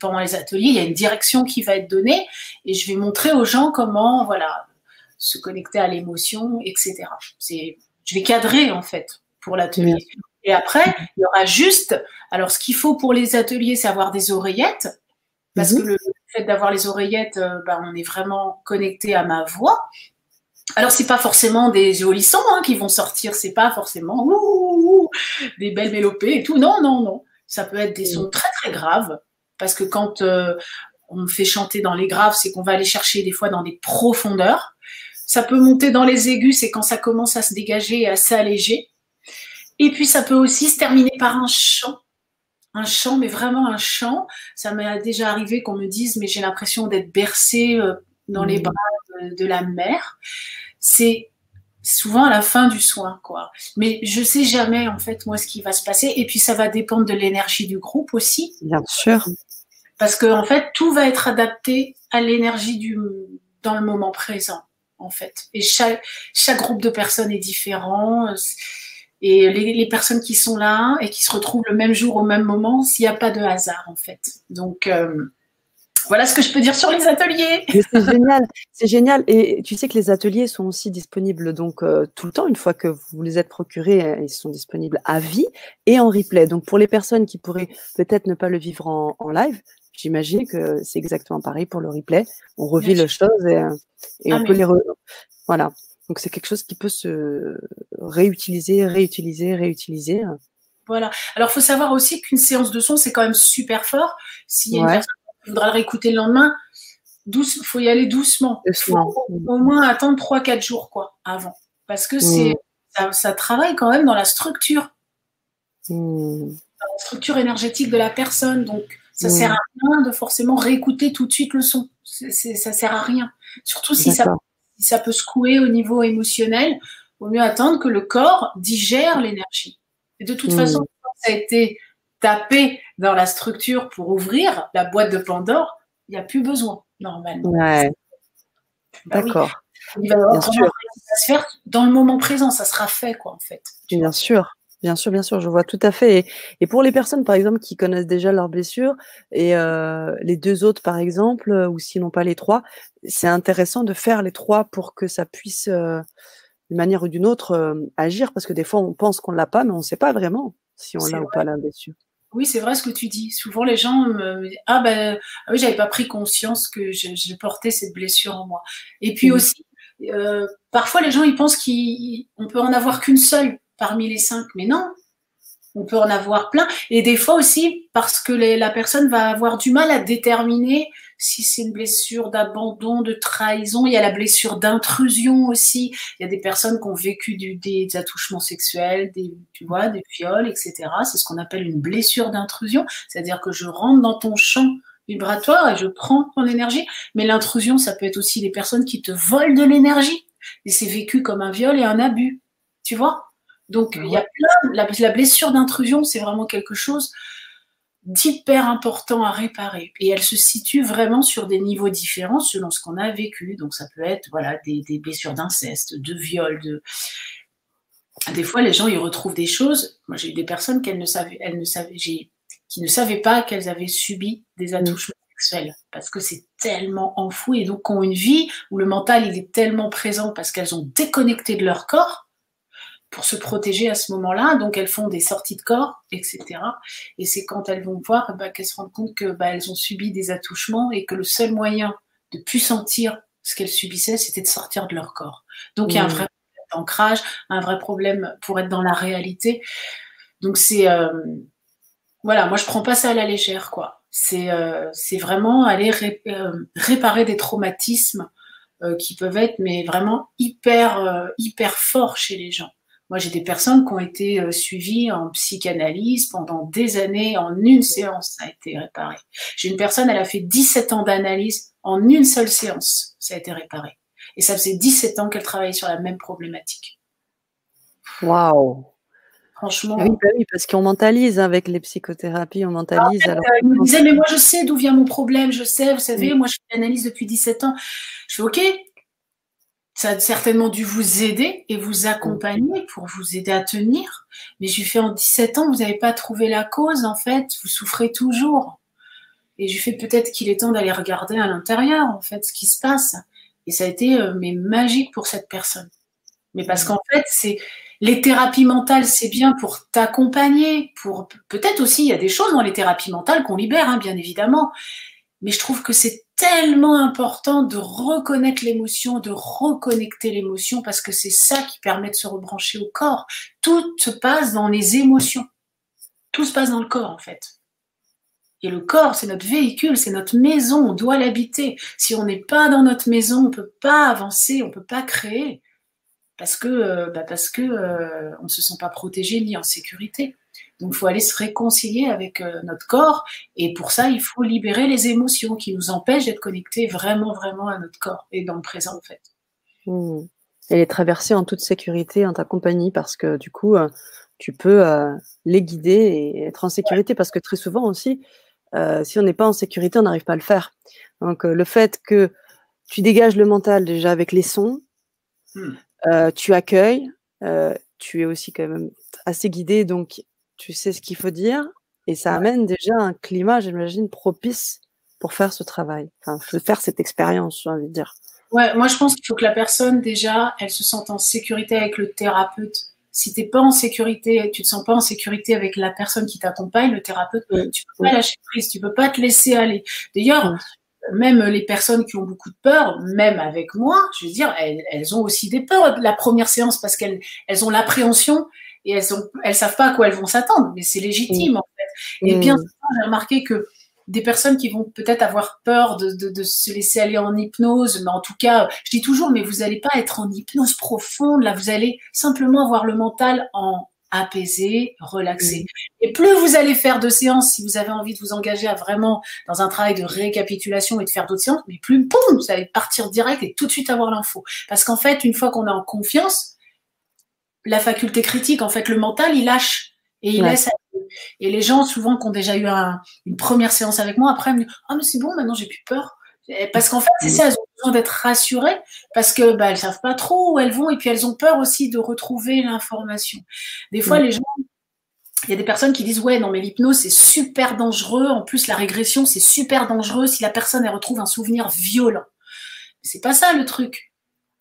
pendant les ateliers, il y a une direction qui va être donnée et je vais montrer aux gens comment, voilà, se connecter à l'émotion, etc. C'est, je vais cadrer, en fait, pour l'atelier. Et après, il y aura juste, alors ce qu'il faut pour les ateliers, c'est avoir des oreillettes, parce mhm. que le fait d'avoir les oreillettes, euh, ben, on est vraiment connecté à ma voix. Alors, c'est pas forcément des jolis sons hein, qui vont sortir, c'est pas forcément des belles mélopées et tout. Non, non, non. Ça peut être des sons mm. très, très graves. Parce que quand euh, on fait chanter dans les graves, c'est qu'on va aller chercher des fois dans des profondeurs. Ça peut monter dans les aigus, c'est quand ça commence à se dégager et à s'alléger. Et puis, ça peut aussi se terminer par un chant. Un chant, mais vraiment un chant. Ça m'est déjà arrivé qu'on me dise, mais j'ai l'impression d'être bercée euh, dans les mm. bras de la mère, c'est souvent à la fin du soin, quoi. Mais je sais jamais, en fait, moi, ce qui va se passer. Et puis, ça va dépendre de l'énergie du groupe aussi. Bien sûr. Parce que, en fait, tout va être adapté à l'énergie du, dans le moment présent, en fait. Et chaque, chaque groupe de personnes est différent. Et les, personnes qui sont là et qui se retrouvent le même jour au même moment, s'il n'y a pas de hasard, en fait. Donc, euh, voilà ce que je peux dire sur les ateliers. C'est génial, c'est génial. Et tu sais que les ateliers sont aussi disponibles donc euh, tout le temps. Une fois que vous les êtes procurés, euh, ils sont disponibles à vie et en replay. Donc pour les personnes qui pourraient peut-être ne pas le vivre en, live, j'imagine que c'est exactement pareil pour le replay. On revit les choses et, euh, et ah, on peut les voilà. Donc c'est quelque chose qui peut se réutiliser, réutiliser, réutiliser. Voilà. Alors, il faut savoir aussi qu'une séance de son, c'est quand même super fort. S'il y a une personne voudra le réécouter le lendemain, il faut y aller doucement. Il faut au moins attendre 3-4 jours quoi, avant. Parce que c'est mm. ça, travaille quand même dans la structure. Mm. la structure énergétique de la personne. Donc, ça mm. sert à rien de forcément réécouter tout de suite le son. C'est, ça sert à rien. Surtout si ça, si ça peut secouer au niveau émotionnel. Il vaut mieux attendre que le corps digère l'énergie. Et de toute façon, ça a été tapé dans la structure pour ouvrir la boîte de Pandore, il n'y a plus besoin, normalement. Bah D'accord. Il va y avoir sûr. se faire dans le moment présent, ça sera fait, quoi, en fait. Bien sûr. Bien sûr, bien sûr, je vois tout à fait. Et, pour les personnes, par exemple, qui connaissent déjà leurs blessures, et euh, les deux autres, par exemple, euh, ou sinon pas les trois, c'est intéressant de faire les trois pour que ça puisse, euh, d'une manière ou d'une autre, agir, parce que des fois, on pense qu'on l'a pas, mais on ne sait pas vraiment si on l'a ou pas la blessure. Oui, c'est vrai ce que tu dis. Souvent, les gens me disent Ah, ben, ah oui, j'avais pas pris conscience que je, portais cette blessure en moi. Et puis mmh. aussi, parfois, les gens, ils pensent qu'on peut en avoir qu'une seule parmi les cinq. Mais non, on peut en avoir plein. Et des fois aussi, parce que la personne va avoir du mal à déterminer si c'est une blessure d'abandon, de trahison. Il y a la blessure d'intrusion aussi. Il y a des personnes qui ont vécu des attouchements sexuels, des, tu vois, des viols, etc. C'est ce qu'on appelle une blessure d'intrusion. C'est-à-dire que je rentre dans ton champ vibratoire et je prends ton énergie. Mais l'intrusion, ça peut être aussi des personnes qui te volent de l'énergie. Et c'est vécu comme un viol et un abus. Tu vois? Donc, il y a plein, la, blessure d'intrusion, c'est vraiment quelque chose d'hyper important à réparer. Et elle se situe vraiment sur des niveaux différents selon ce qu'on a vécu. Donc, ça peut être, voilà, des, blessures d'inceste, de viol, de. Des fois, les gens, ils retrouvent des choses. Moi, j'ai eu des personnes qu'elles ne savaient, elles ne savaient, qui ne savaient pas qu'elles avaient subi des attouchements sexuels parce que c'est tellement enfoui et donc ont une vie où le mental il est tellement présent parce qu'elles ont déconnecté de leur corps pour se protéger à ce moment-là. Donc elles font des sorties de corps, etc. Et c'est quand elles vont voir bah, qu'elles se rendent compte que bah, elles ont subi des attouchements et que le seul moyen de plus sentir ce qu'elles subissaient, c'était de sortir de leur corps. Donc il y a un vrai problème d'ancrage, un vrai problème pour être dans la réalité. Donc c'est euh, voilà, moi je prends pas ça à la légère quoi. C'est euh, c'est vraiment aller euh, réparer des traumatismes qui peuvent être mais vraiment hyper hyper forts chez les gens. Moi, j'ai des personnes qui ont été euh, suivies en psychanalyse pendant des années, en une séance, ça a été réparé. J'ai une personne, elle a fait 17 ans d'analyse en une seule séance, ça a été réparé. Et ça faisait 17 ans qu'elle travaillait sur la même problématique. Waouh Franchement. Oui, bah oui, parce qu'on mentalise avec les psychothérapies, on mentalise. alors... Euh, me disait, mais moi je sais d'où vient mon problème, je sais, vous savez, moi je fais l'analyse depuis 17 ans. Je fais, ok, ça a certainement dû vous aider et vous accompagner pour vous aider à tenir. Mais je lui fais en 17 ans, vous n'avez pas trouvé la cause, en fait, vous souffrez toujours. Et je lui fais peut-être qu'il est temps d'aller regarder à l'intérieur, en fait, ce qui se passe. Et ça a été euh, mais magique pour cette personne. Mais parce qu'en fait, c'est les thérapies mentales, c'est bien pour t'accompagner, pour peut-être aussi il y a des choses dans les thérapies mentales qu'on libère, hein, bien évidemment. Mais je trouve que c'est tellement important de reconnaître l'émotion, de reconnecter l'émotion, parce que c'est ça qui permet de se rebrancher au corps. Tout se passe dans les émotions. Tout se passe dans le corps, en fait. Et le corps, c'est notre véhicule, c'est notre maison, on doit l'habiter. Si on n'est pas dans notre maison, on ne peut pas avancer, on ne peut pas créer, parce que euh, bah parce que euh, on se sent pas protégé ni en sécurité. Donc, il faut aller se réconcilier avec euh, notre corps. Et pour ça, il faut libérer les émotions qui nous empêchent d'être connectés vraiment, vraiment à notre corps et dans le présent, en fait. Mmh. Et les traverser en toute sécurité en ta compagnie parce que du coup, euh, tu peux euh, les guider et être en sécurité parce que très souvent aussi, si on n'est pas en sécurité, on n'arrive pas à le faire. Donc, le fait que tu dégages le mental déjà avec les sons, mmh. tu accueilles, tu es aussi quand même assez guidé, donc tu sais ce qu'il faut dire et ça amène déjà un climat, j'imagine, propice pour faire ce travail, enfin, faire cette expérience, j'ai envie de dire. Ouais, moi je pense qu'il faut que la personne déjà, elle se sente en sécurité avec le thérapeute. Si tu n'es pas en sécurité, tu te sens pas en sécurité avec la personne qui t'accompagne, le thérapeute, tu peux pas lâcher prise, tu peux pas te laisser aller. D'ailleurs, même les personnes qui ont beaucoup de peur, même avec moi, je veux dire, elles, elles ont aussi des peurs de la première séance parce qu'elles elles ont l'appréhension et elles elles savent pas à quoi elles vont s'attendre, mais c'est légitime en fait. Et bien souvent, j'ai remarqué que des personnes qui vont peut-être avoir peur de, de, de, se laisser aller en hypnose, mais en tout cas, je dis toujours, mais vous n'allez pas être en hypnose profonde, là, vous allez simplement avoir le mental en apaisé, relaxé. Et plus vous allez faire de séances, si vous avez envie de vous engager à vraiment dans un travail de récapitulation et de faire d'autres séances, mais plus, boum, vous allez partir direct et tout de suite avoir l'info. Parce qu'en fait, une fois qu'on est en confiance, la faculté critique, en fait, le mental, il lâche et il laisse. Et les gens, souvent, qui ont déjà eu une première séance avec moi, après, me disent Ah, mais c'est bon, maintenant, j'ai plus peur. Parce qu'en fait, c'est ça, elles ont besoin d'être rassurées parce que bah, elles savent pas trop où elles vont et puis elles ont peur aussi de retrouver l'information. Des fois, les gens, il y a des personnes qui disent ouais non mais l'hypnose c'est super dangereux. En plus la régression c'est super dangereux si la personne elle retrouve un souvenir violent. C'est pas ça le truc.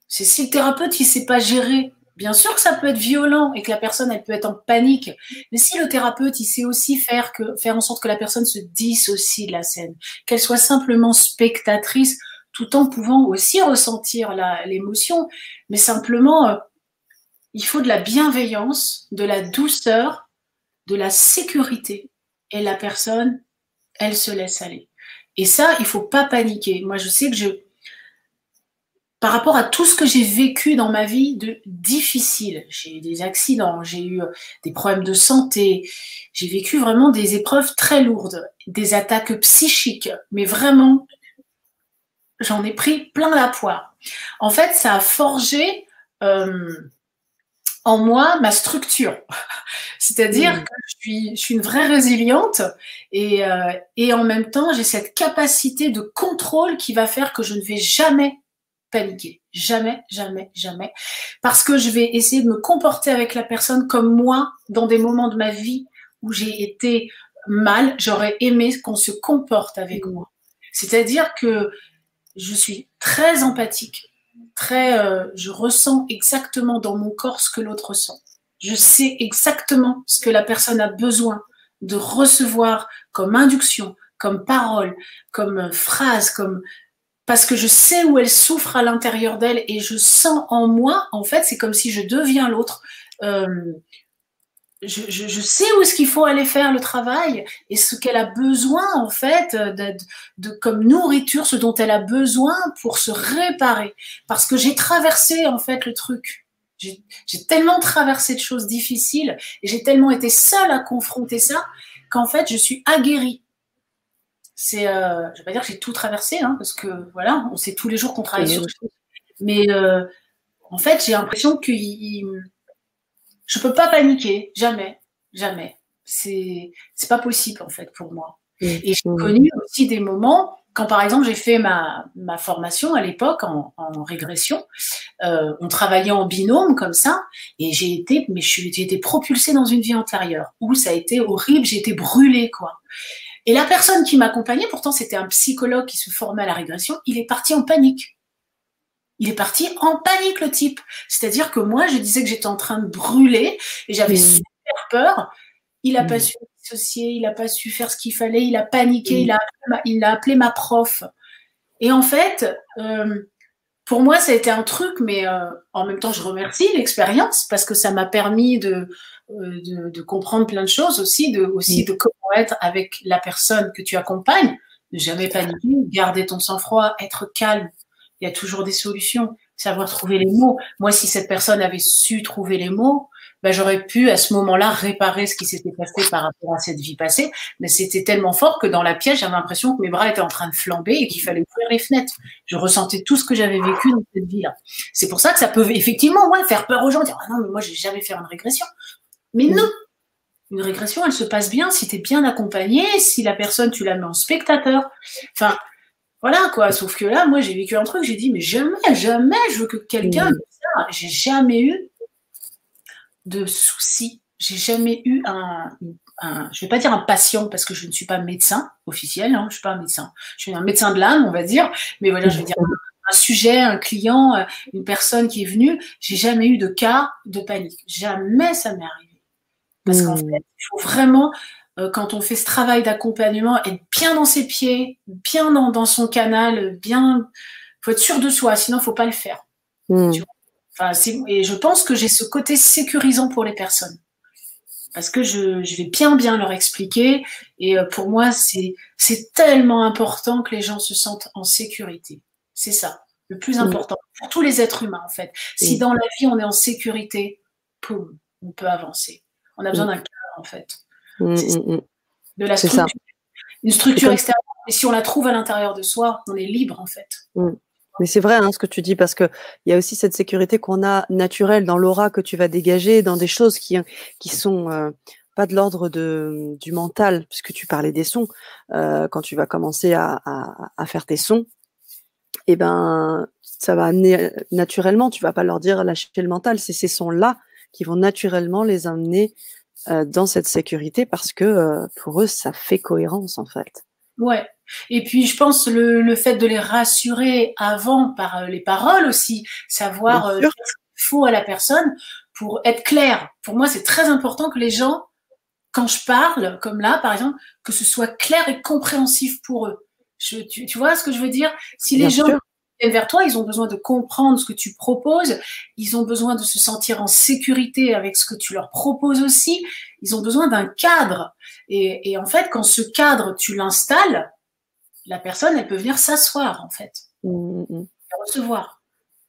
C'est si le thérapeute il sait pas gérer Bien sûr que ça peut être violent et que la personne, elle peut être en panique. Mais si le thérapeute, il sait aussi faire, que, faire en sorte que la personne se dissocie de la scène, qu'elle soit simplement spectatrice, tout en pouvant aussi ressentir l'émotion, mais simplement, euh, il faut de la bienveillance, de la douceur, de la sécurité. Et la personne, elle se laisse aller. Et ça, il faut pas paniquer. Moi, je sais que je, par rapport à tout ce que j'ai vécu dans ma vie de difficile. J'ai eu des accidents, j'ai eu euh, des problèmes de santé, j'ai vécu vraiment des épreuves très lourdes, des attaques psychiques, mais vraiment, j'en ai pris plein la poire. En fait, ça a forgé euh, en moi ma structure. C'est-à-dire mmh. que je suis, je suis, une vraie résiliente et, euh, et en même temps, j'ai cette capacité de contrôle qui va faire que je ne vais jamais Jamais, jamais, jamais. Parce que je vais essayer de me comporter avec la personne comme moi, dans des moments de ma vie où j'ai été mal, j'aurais aimé qu'on se comporte avec moi. C'est-à-dire que je suis très empathique, très, euh, je ressens exactement dans mon corps ce que l'autre ressent. Je sais exactement ce que la personne a besoin de recevoir comme induction, comme parole, comme phrase, comme parce que je sais où elle souffre à l'intérieur d'elle et je sens en moi, en fait, c'est comme si je deviens l'autre. Euh, je, sais où est-ce qu'il faut aller faire le travail et ce qu'elle a besoin en fait de, comme nourriture, ce dont elle a besoin pour se réparer. Parce que j'ai traversé en fait le truc. J'ai tellement traversé de choses difficiles et j'ai tellement été seule à confronter ça qu'en fait je suis aguerrie c'est, euh, je vais pas dire que j'ai tout traversé, hein, parce que voilà, on sait tous les jours qu'on travaille sur des choses. Mais euh, en fait, j'ai l'impression que il, je peux pas paniquer, jamais, jamais. C'est, c'est pas possible en fait pour moi. Et j'ai connu aussi des moments quand par exemple j'ai fait ma, ma formation à l'époque en, en régression, euh, on travaillait en binôme comme ça, et j'ai été, mais j'ai été propulsée dans une vie antérieure où ça a été horrible, j'ai été brûlée quoi. Et la personne qui m'accompagnait, pourtant c'était un psychologue qui se formait à la régression, il est parti en panique. Il est parti en panique le type. C'est-à-dire que moi, je disais que j'étais en train de brûler et j'avais mmh. super peur. Il n'a pas mmh. su dissocier, il n'a pas su faire ce qu'il fallait, il a paniqué, mmh. il, a, il a appelé ma prof. Et en fait, euh, pour moi, ça a été un truc, mais euh, en même temps, je remercie l'expérience parce que ça m'a permis de, euh, de, de, comprendre plein de choses aussi, de, aussi de comment être avec la personne que tu accompagnes, ne jamais paniquer, garder ton sang-froid, être calme. Il y a toujours des solutions, savoir trouver les mots. Moi, si cette personne avait su trouver les mots, ben, j'aurais pu à ce moment-là réparer ce qui s'était passé par rapport à cette vie passée. Mais c'était tellement fort que dans la pièce, j'avais l'impression que mes bras étaient en train de flamber et qu'il fallait ouvrir les fenêtres. Je ressentais tout ce que j'avais vécu dans cette vie-là. C'est pour ça que ça peut effectivement ouais, faire peur aux gens, dire ah non mais moi j'ai jamais fait une régression. Mais non, une régression, elle se passe bien si tu es bien accompagné, si la personne, tu la mets en spectateur. Enfin, voilà quoi. Sauf que là, moi, j'ai vécu un truc, j'ai dit, mais jamais, jamais je veux que quelqu'un mm. ça. J'ai jamais eu de soucis. J'ai jamais eu un, un, je vais pas dire un patient parce que je ne suis pas médecin officiel, hein, je suis pas un médecin. Je suis un médecin de l'âme, on va dire. Mais voilà, je vais dire un sujet, un client, euh, une personne qui est venue. J'ai jamais eu de cas de panique. Jamais ça m'est arrivé. Parce qu'en mmh. fait, il faut vraiment, euh, quand on fait ce travail d'accompagnement, être bien dans ses pieds, bien dans, son canal, bien. faut être sûr de soi, sinon, il faut pas le faire. Mmh. Enfin, et je pense que j'ai ce côté sécurisant pour les personnes. Parce que je, je vais bien, bien leur expliquer. Et euh, pour moi, c'est tellement important que les gens se sentent en sécurité. C'est ça, le plus important. Pour tous les êtres humains, en fait. Si dans la vie, on est en sécurité, poum, on peut avancer. On a besoin mm. d'un cœur, en fait. Mm, mm, de la structure. Une structure extérieure. Et si on la trouve à l'intérieur de soi, on est libre, en fait. Mais c'est vrai hein, ce que tu dis parce que il y a aussi cette sécurité qu'on a naturelle dans l'aura que tu vas dégager, dans des choses qui qui sont euh, pas de l'ordre de du mental, puisque tu parlais des sons. Euh, quand tu vas commencer à, à, faire tes sons eh ben, ça va amener naturellement, tu vas pas leur dire lâcher le mental, c'est ces sons-là qui vont naturellement les amener euh, dans cette sécurité parce que euh, pour eux, ça fait cohérence en fait. Ouais. Et puis je pense le, le fait de les rassurer avant par euh, les paroles aussi, savoir ce qu'il faut à la personne pour être clair. Pour moi, c'est très important que les gens, quand je parle, comme là par exemple, que ce soit clair et compréhensif pour eux. Je, tu, tu, vois ce que je veux dire? Si les gens viennent vers toi, ils ont besoin de comprendre ce que tu proposes, ils ont besoin de se sentir en sécurité avec ce que tu leur proposes aussi, ils ont besoin d'un cadre. Et, et, en fait, quand ce cadre, tu l'installes, la personne, elle peut venir s'asseoir, en fait, mmh, mmh, mmh. et recevoir.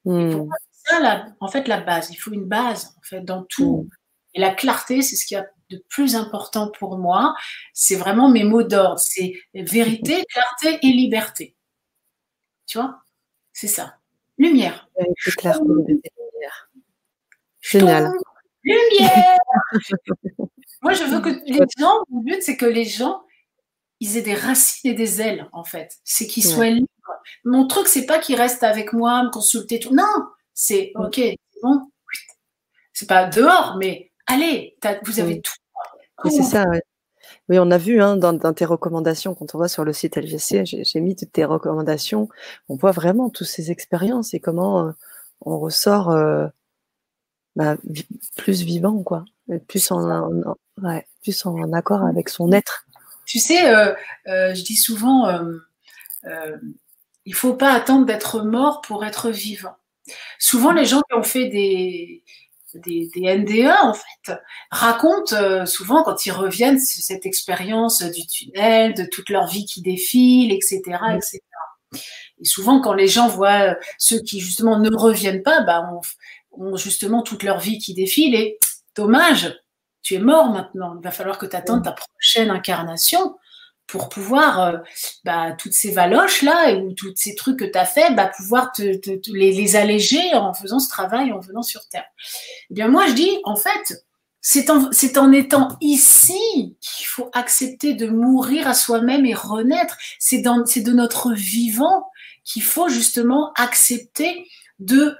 Et pour moi, c'est ça, la, en fait, la base. Il faut une base, en fait, dans tout. Et la clarté, c'est ce qui a de plus important pour moi. C'est vraiment mes mots d'ordre. C'est vérité, clarté et liberté. Tu vois? C'est ça. Lumière. lumière. Génial. Lumière. Moi, je veux que les gens, mon but, c'est que les gens, ils aient des racines et des ailes, en fait. C'est qu'ils soient libres. Mon truc, c'est pas qu'ils restent avec moi, me consulter tout. Non, c'est OK, c'est bon. C'est pas dehors, mais allez, vous avez tout. C'est ça, ouais. Oui, on a vu hein, dans, tes recommandations, quand on voit sur le site LGC, j'ai mis toutes tes recommandations. On voit vraiment toutes ces expériences et comment euh, on ressort euh, bah, plus vivant, quoi, plus en, plus en accord avec son être. Tu sais, euh, je dis souvent, il faut pas attendre d'être mort pour être vivant. Souvent, les gens qui ont fait des, des, des, NDE en fait racontent euh, souvent quand ils reviennent cette expérience du tunnel, de toute leur vie qui défile, etc., etc. Et souvent quand les gens voient euh, ceux qui justement ne reviennent pas, bah, ont, justement toute leur vie qui défile et dommage, tu es mort maintenant. Il va falloir que tu attendes ta prochaine incarnation pour pouvoir, euh, bah, toutes ces valoches-là, ou tous ces trucs que tu as fait, bah, pouvoir te, les, les, alléger en faisant ce travail, en venant sur Terre. Eh bien, moi, je dis, en fait, c'est en, étant ici qu'il faut accepter de mourir à soi-même et renaître. C'est, de notre vivant qu'il faut justement accepter de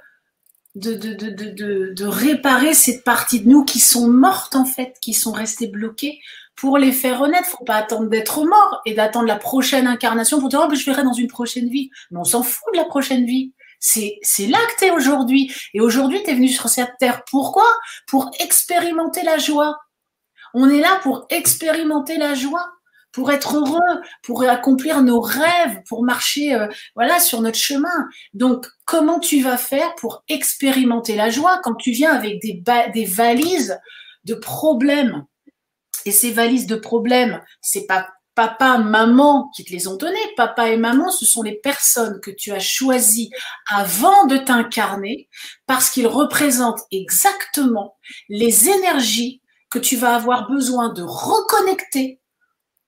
réparer cette partie de nous qui sont mortes en fait, qui sont restées bloquées pour les faire renaître. Faut pas attendre d'être mort et d'attendre la prochaine incarnation pour dire oh, ben, je verrai dans une prochaine vie. Mais on s'en fout de la prochaine vie. C'est, là que tu es aujourd'hui. Et aujourd'hui, tu es venu sur cette terre. Pourquoi? Pour expérimenter la joie. On est là pour expérimenter la joie, pour être heureux, pour accomplir nos rêves, pour marcher euh, voilà sur notre chemin. Donc, comment tu vas faire pour expérimenter la joie quand tu viens avec des valises de problèmes? Et ces valises de problèmes, c'est pas papa, maman qui te les ont données. Papa et maman, ce sont les personnes que tu as choisies avant de t'incarner parce qu'ils représentent exactement les énergies que tu vas avoir besoin de reconnecter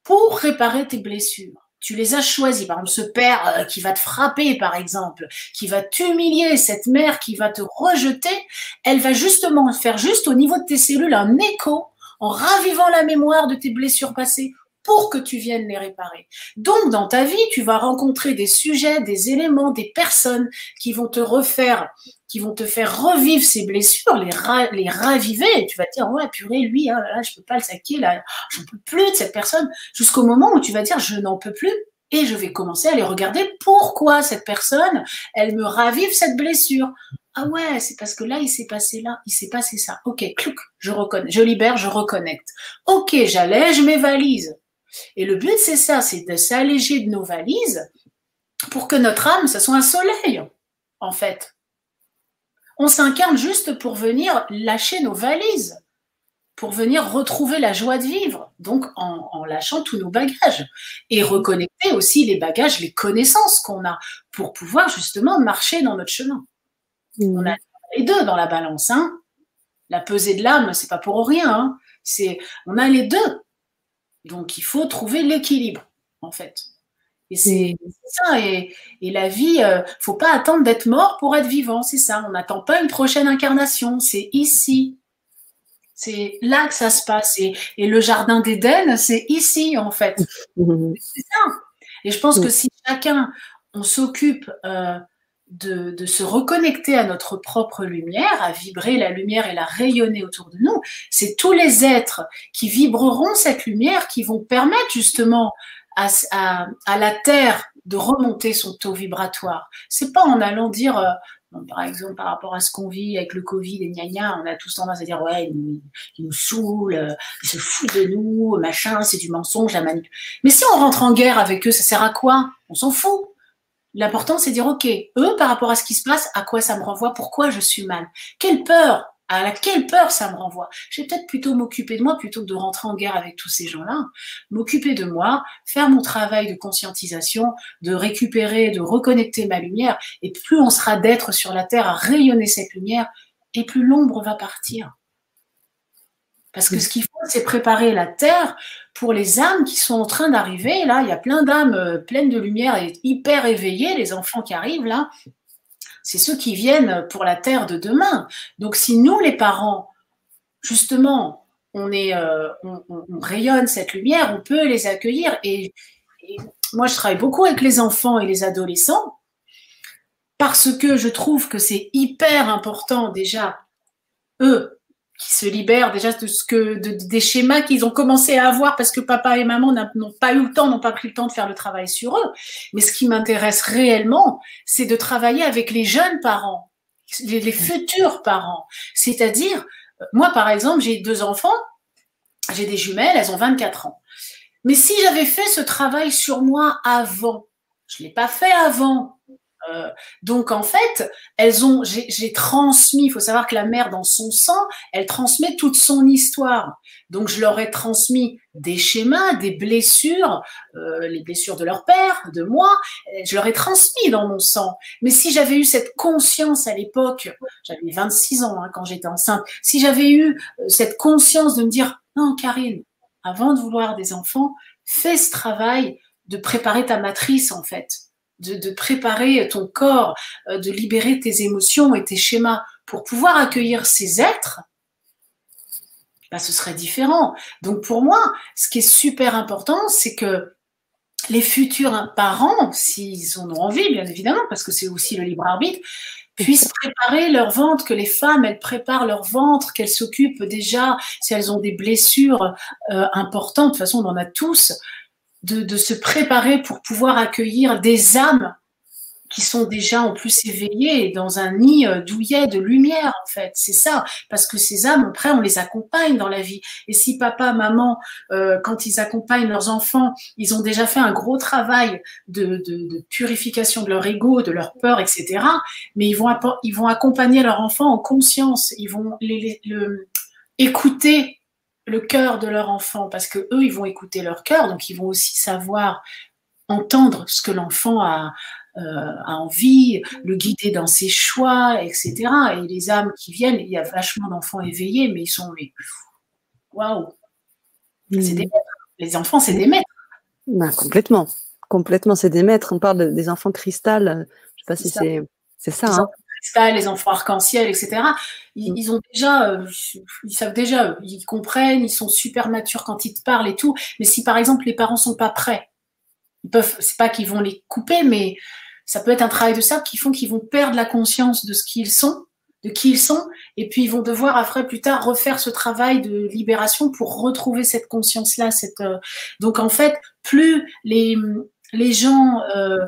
pour réparer tes blessures. Tu les as choisis. Par exemple, ce père euh, qui va te frapper, par exemple, qui va t'humilier, cette mère qui va te rejeter, elle va justement faire juste au niveau de tes cellules un écho en ravivant la mémoire de tes blessures passées pour que tu viennes les réparer. Donc, dans ta vie, tu vas rencontrer des sujets, des éléments, des personnes qui vont te refaire, qui vont te faire revivre ces blessures, les, raviver. Et tu vas te dire, ouais, purée, lui, hein, là, je peux pas le saquer, là, j'en peux plus de cette personne. Jusqu'au moment où tu vas dire, je n'en peux plus. Et je vais commencer à aller regarder pourquoi cette personne, elle me ravive cette blessure? Ah ouais, c'est parce que là, il s'est passé là, il s'est passé ça. Ok, clouc, je reconnais, je libère, je reconnecte. Ok, j'allège mes valises. Et le but, c'est ça, c'est de s'alléger de nos valises pour que notre âme, ça soit un soleil, en fait. On s'incarne juste pour venir lâcher nos valises, pour venir retrouver la joie de vivre, donc en, en lâchant tous nos bagages et reconnecter aussi les bagages, les connaissances qu'on a pour pouvoir justement marcher dans notre chemin. On a les deux dans la balance. Hein. La pesée de l'âme, c'est pas pour rien. Hein. C'est, on a les deux. Donc il faut trouver l'équilibre, en fait. Et c'est ça. Et, la vie, ne euh, faut pas attendre d'être mort pour être vivant. C'est ça. On n'attend pas une prochaine incarnation. C'est ici. C'est là que ça se passe. Et, et le jardin d'Éden, c'est ici, en fait. C'est ça. Et je pense que si chacun on s'occupe euh, de, se reconnecter à notre propre lumière, à vibrer la lumière et la rayonner autour de nous, c'est tous les êtres qui vibreront cette lumière qui vont permettre justement à, la Terre de remonter son taux vibratoire. C'est pas en allant dire, euh, par exemple, par rapport à ce qu'on vit avec le Covid et gna on a tous tendance à dire, ouais, il nous, il nous saoule, euh, il se fout de nous, machin, c'est du mensonge, la manip. Mais si on rentre en guerre avec eux, ça sert à quoi? On s'en fout. L'important, c'est de dire, OK, eux, par rapport à ce qui se passe, à quoi ça me renvoie, pourquoi je suis mal, quelle peur, à laquelle peur ça me renvoie? Je vais peut-être plutôt m'occuper de moi plutôt que de rentrer en guerre avec tous ces gens-là. M'occuper de moi, faire mon travail de conscientisation, de récupérer, de reconnecter ma lumière. Et plus on sera d'être sur la Terre à rayonner cette lumière, et plus l'ombre va partir. Parce que ce qu'il faut, c'est préparer la terre pour les âmes qui sont en train d'arriver. Là, il y a plein d'âmes euh, pleines de lumière et hyper éveillées, les enfants qui arrivent là. C'est ceux qui viennent pour la terre de demain. Donc, si nous, les parents, justement, euh, on, rayonne cette lumière, on peut les accueillir. et moi, je travaille beaucoup avec les enfants et les adolescents parce que je trouve que c'est hyper important déjà, eux, qui se libèrent déjà de ce que des schémas qu'ils ont commencé à avoir parce que papa et maman n'ont pas eu le temps, n'ont pas pris le temps de faire le travail sur eux. Mais ce qui m'intéresse réellement, c'est de travailler avec les jeunes parents, les, les futurs parents. C'est-à-dire, moi par exemple, j'ai deux enfants, j'ai des jumelles, elles ont 24 ans. Mais si j'avais fait ce travail sur moi avant, je l'ai pas fait avant, euh, donc en fait, elles ont, j'ai transmis. Il faut savoir que la mère, dans son sang, elle transmet toute son histoire. Donc je leur ai transmis des schémas, des blessures, euh, les blessures de leur père, de moi. Je leur ai transmis dans mon sang. Mais si j'avais eu cette conscience à l'époque, j'avais 26 ans hein, quand j'étais enceinte. Si j'avais eu euh, cette conscience de me dire non, Karine, avant de vouloir des enfants, fais ce travail de préparer ta matrice en fait de, préparer ton corps, euh, de libérer tes émotions et tes schémas pour pouvoir accueillir ces êtres, bah, ce serait différent. Donc pour moi, ce qui est super important, c'est que les futurs parents, s'ils en ont envie, bien évidemment, parce que c'est aussi le libre arbitre, puissent préparer leur ventre, que les femmes, elles préparent leur ventre, qu'elles s'occupent déjà, si elles ont des blessures euh, importantes, de toute façon on en a tous, de, se préparer pour pouvoir accueillir des âmes qui sont déjà en plus éveillées dans un nid euh, douillet de lumière en fait. C'est ça, parce que ces âmes après on les accompagne dans la vie. Et si papa, maman, euh, quand ils accompagnent leurs enfants, ils ont déjà fait un gros travail de, purification de leur ego, de leur peur, etc. Mais ils vont ils vont accompagner leur enfant en conscience. Ils vont les, écouter le cœur de leur enfant, parce que eux, ils vont écouter leur cœur, donc ils vont aussi savoir entendre ce que l'enfant a, euh, envie, le guider dans ses choix, etc. Et les âmes qui viennent, il y a vachement d'enfants éveillés, mais ils sont, waouh, c'est des maîtres. Les enfants, c'est des maîtres. Ben, complètement, complètement, c'est des maîtres. On parle des enfants cristal. Je sais pas si c'est, c'est ça. Hein les enfants arc-en-ciel, etc. Mm. Ils, ont déjà, euh, ils savent déjà, ils comprennent, ils sont super matures quand ils te parlent et tout. Mais si par exemple les parents sont pas prêts, ils peuvent, c'est pas qu'ils vont les couper, mais ça peut être un travail de ça qui font qu'ils vont perdre la conscience de ce qu'ils sont, de qui ils sont, et puis ils vont devoir après plus tard refaire ce travail de libération pour retrouver cette conscience-là. Cette, euh, Donc en fait, plus les les gens euh,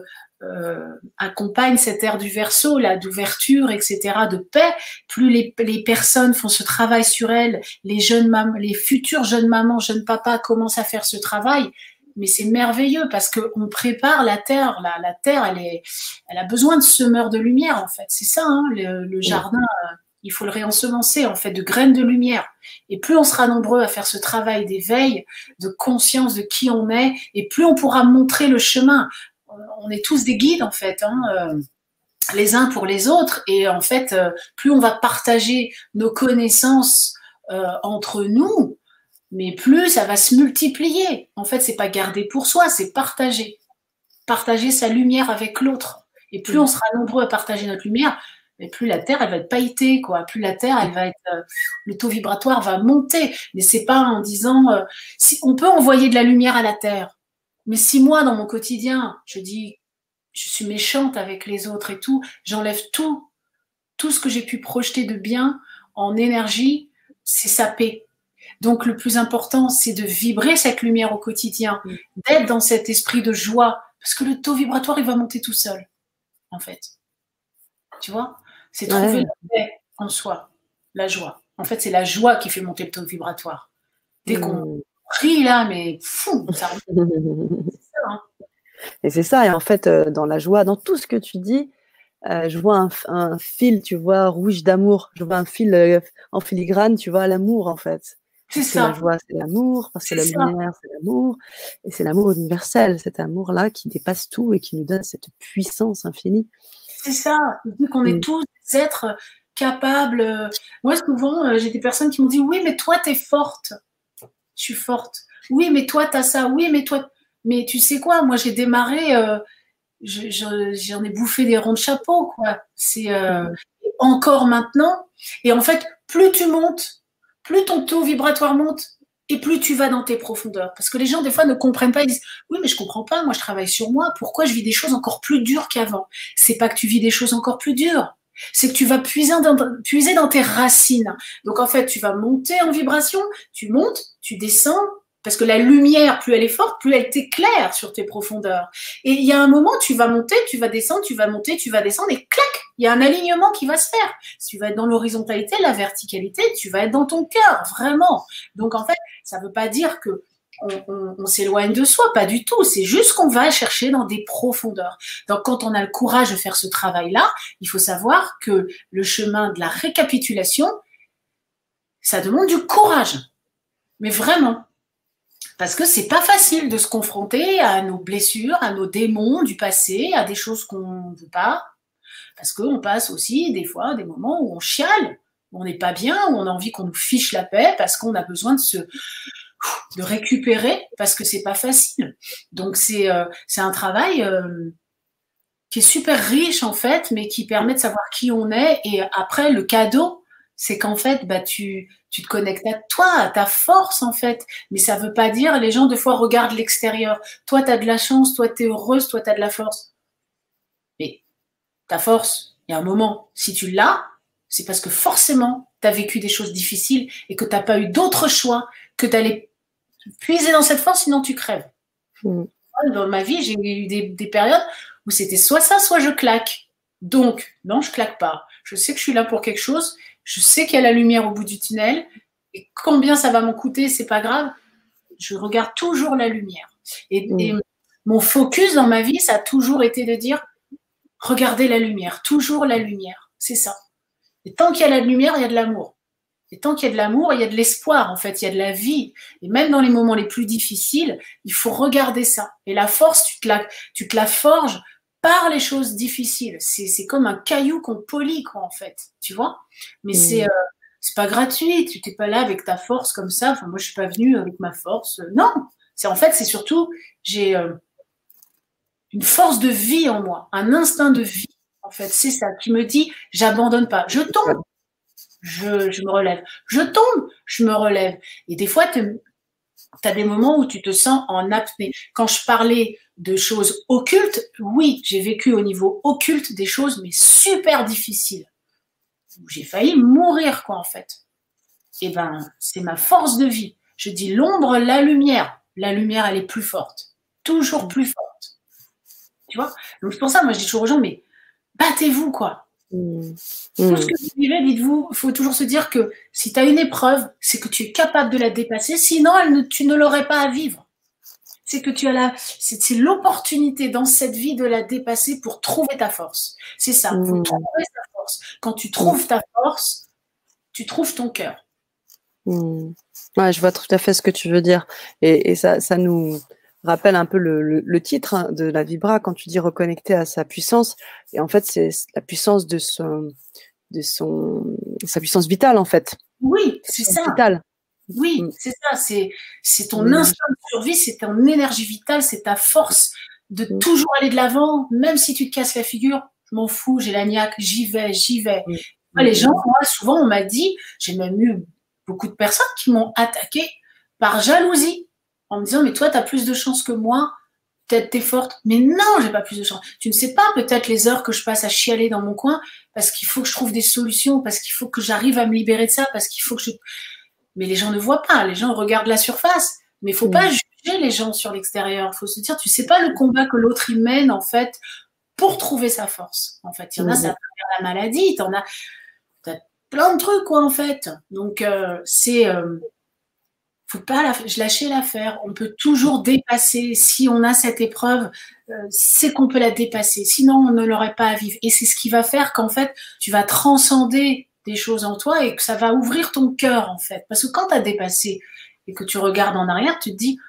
accompagne cette ère du verso, là, d'ouverture, etc., de paix, plus les, les, personnes font ce travail sur elles, les jeunes mamans, les futures jeunes mamans, jeunes papas commencent à faire ce travail, mais c'est merveilleux parce qu'on prépare la terre. La, la, terre, elle, est, elle a besoin de semeurs de lumière, en fait. C'est ça, hein, le, jardin. Euh, il faut le réensemencer, en fait, de graines de lumière. Et plus on sera nombreux à faire ce travail d'éveil, de conscience de qui on est, et plus on pourra montrer le chemin on est tous des guides en fait, hein, euh, les uns pour les autres. Et en fait, euh, plus on va partager nos connaissances euh, entre nous, mais plus ça va se multiplier. En fait, c'est pas garder pour soi, c'est partager. Partager sa lumière avec l'autre. Et plus on sera nombreux à partager notre lumière, mais plus la Terre, elle va être pailletée, quoi. Plus la Terre, elle va être, le taux vibratoire va monter. Mais c'est pas en disant, si on peut envoyer de la lumière à la Terre, mais si moi, dans mon quotidien, je dis je suis méchante avec les autres et tout, j'enlève tout, tout ce que j'ai pu projeter de bien en énergie, c'est sapé. Donc le plus important, c'est de vibrer cette lumière au quotidien, mm. d'être dans cet esprit de joie, parce que le taux vibratoire, il va monter tout seul, en fait. Tu vois? C'est trouver la paix en soi, la joie. En fait, c'est la joie qui fait monter le taux vibratoire. Dès qu'on mm. là, mais fou, ça. Et c'est ça, et en fait, euh, dans la joie, dans tout ce que tu dis, euh, je vois un, fil, tu vois, rouge d'amour. Je vois un fil euh, en filigrane, tu vois, l'amour, en fait. C'est ça. La joie, c'est l'amour, parce que la lumière, c'est l'amour. Et c'est l'amour universel, cet amour-là qui dépasse tout et qui nous donne cette puissance infinie. C'est ça. Vu qu'on est mm. tous des êtres capables. Moi, souvent, j'ai des personnes qui m'ont dit Oui, mais toi, tu es forte. Je suis forte. Oui, mais toi, tu as ça. Oui, mais toi. Mais tu sais quoi? Moi, j'ai démarré j'en ai bouffé des ronds de chapeau, quoi. C'est euh, encore maintenant. Et en fait, plus tu montes, plus ton taux vibratoire monte, et plus tu vas dans tes profondeurs. Parce que les gens, des fois, ne comprennent pas. Ils disent Oui, mais je comprends pas. Moi, je travaille sur moi. Pourquoi je vis des choses encore plus dures qu'avant? C'est pas que tu vis des choses encore plus dures. C'est que tu vas puiser dans, puiser dans tes racines. Donc, en fait, tu vas monter en vibration. Tu montes, tu descends, parce que la lumière, plus elle est forte, plus elle t'éclaire sur tes profondeurs. Et il y a un moment, tu vas monter, tu vas descendre, tu vas monter, tu vas descendre, et clac, il y a un alignement qui va se faire. Tu vas être dans l'horizontalité, la verticalité, tu vas être dans ton cœur, vraiment. Donc en fait, ça ne veut pas dire que on, s'éloigne de soi, pas du tout. C'est juste qu'on va chercher dans des profondeurs. Donc, quand on a le courage de faire ce travail-là, il faut savoir que le chemin de la récapitulation, ça demande du courage. Mais vraiment, parce que c'est pas facile de se confronter à nos blessures, à nos démons du passé, à des choses qu'on ne veut pas. Parce qu'on passe aussi des fois des moments où on chiale, où on n'est pas bien, où on a envie qu'on nous fiche la paix, parce qu'on a besoin de se de récupérer, parce que c'est pas facile. Donc c'est euh, c'est un travail euh, qui est super riche en fait, mais qui permet de savoir qui on est. Et après, le cadeau, c'est qu'en fait, bah, tu, tu te connectes à toi, à ta force en fait. Mais ça veut pas dire, les gens de fois regardent l'extérieur. Toi, tu as de la chance, toi, tu es heureuse, toi, tu as de la force. Mais ta force, il y a un moment, si tu l'as, c'est parce que forcément, tu as vécu des choses difficiles et que tu n'as pas eu d'autre choix que d'aller puiser dans cette force, sinon tu crèves. Mm. Dans ma vie, j'ai eu des, des périodes où c'était soit ça, soit je claque. Donc, non, je claque pas. Je sais que je suis là pour quelque chose je sais qu'il y a la lumière au bout du tunnel, et combien ça va m'en coûter, c'est pas grave. Je regarde toujours la lumière. Et, mm. mon focus dans ma vie, ça a toujours été de dire regardez la lumière, toujours la lumière. C'est ça. Et tant qu'il y a la lumière, il y a de l'amour. Et tant qu'il y a de l'amour, il y a de l'espoir, en fait, il y a de la vie. Et même dans les moments les plus difficiles, il faut regarder ça. Et la force, tu te la, tu te la forges par les choses difficiles. C'est comme un caillou qu'on polie, quoi, en fait. Tu vois? Mais c'est mm. euh, c'est pas gratuit. Tu t'es pas là avec ta force comme ça. Enfin, moi, je suis pas venue avec ma force. Non. C'est en fait, c'est surtout, j'ai euh, une force de vie en moi, un instinct de vie. En fait, c'est ça qui me dit, j'abandonne pas. Je tombe, je, me relève. Je tombe, je me relève. Et des fois, tu as des moments où tu te sens en apnée. Quand je parlais de choses occultes, oui, j'ai vécu au niveau occulte des choses, mais super difficiles. J'ai failli mourir, quoi, en fait. Et eh ben, c'est ma force de vie. Je dis l'ombre, la lumière. La lumière, elle est plus forte. Toujours plus forte. Tu vois? Donc, c'est pour ça, moi, je dis toujours aux gens, mais battez-vous, quoi. Mmh. Tout ce que vous vivez, dites-vous, il faut toujours se dire que si tu as une épreuve, c'est que tu es capable de la dépasser, sinon elle tu ne l'aurais pas à vivre c'est que tu as la, c'est l'opportunité dans cette vie de la dépasser pour trouver ta force. C'est ça, faut mmh. trouver ta force. Quand tu trouves ta force, tu trouves ton cœur. Mmh. Ouais, je vois tout à fait ce que tu veux dire. Et, ça, ça nous rappelle un peu le, titre hein, de la Vibra quand tu dis reconnecter à sa puissance. Et en fait, c'est la puissance de son, de son, sa puissance vitale en fait. Oui, c'est ça. Vitale. Oui, mm. c'est ça, c'est, c'est ton instinct de survie, c'est ton énergie vitale, c'est ta force de mm. toujours aller de l'avant, même si tu te casses la figure, je m'en fous, j'ai la niaque, j'y vais, j'y vais. les gens, moi, souvent, on m'a dit, j'ai même eu beaucoup de personnes qui m'ont attaqué par jalousie, en me disant, mais toi, tu as plus de chance que moi, Peut-être t'es forte, mais non, j'ai pas plus de chance. Tu ne sais pas peut-être les heures que je passe à chialer dans mon coin parce qu'il faut que je trouve des solutions, parce qu'il faut que j'arrive à me libérer de ça, parce qu'il faut que je. Mais les gens ne voient pas, les gens regardent la surface. Mais il faut pas juger les gens sur l'extérieur. Il faut se dire, tu sais pas le combat que l'autre y mène en fait pour trouver sa force. En fait, il y en a, ça la maladie, t'en as, as plein de trucs quoi en fait. Donc euh, c'est euh, faut pas lâcher l'affaire. On peut toujours dépasser. Si on a cette épreuve, euh, c'est qu'on peut la dépasser. Sinon, on ne l'aurait pas à vivre. Et c'est ce qui va faire qu'en fait, tu vas transcender des choses en toi et que ça va ouvrir ton cœur en fait. Parce que quand tu as dépassé et que tu regardes en arrière, tu te dis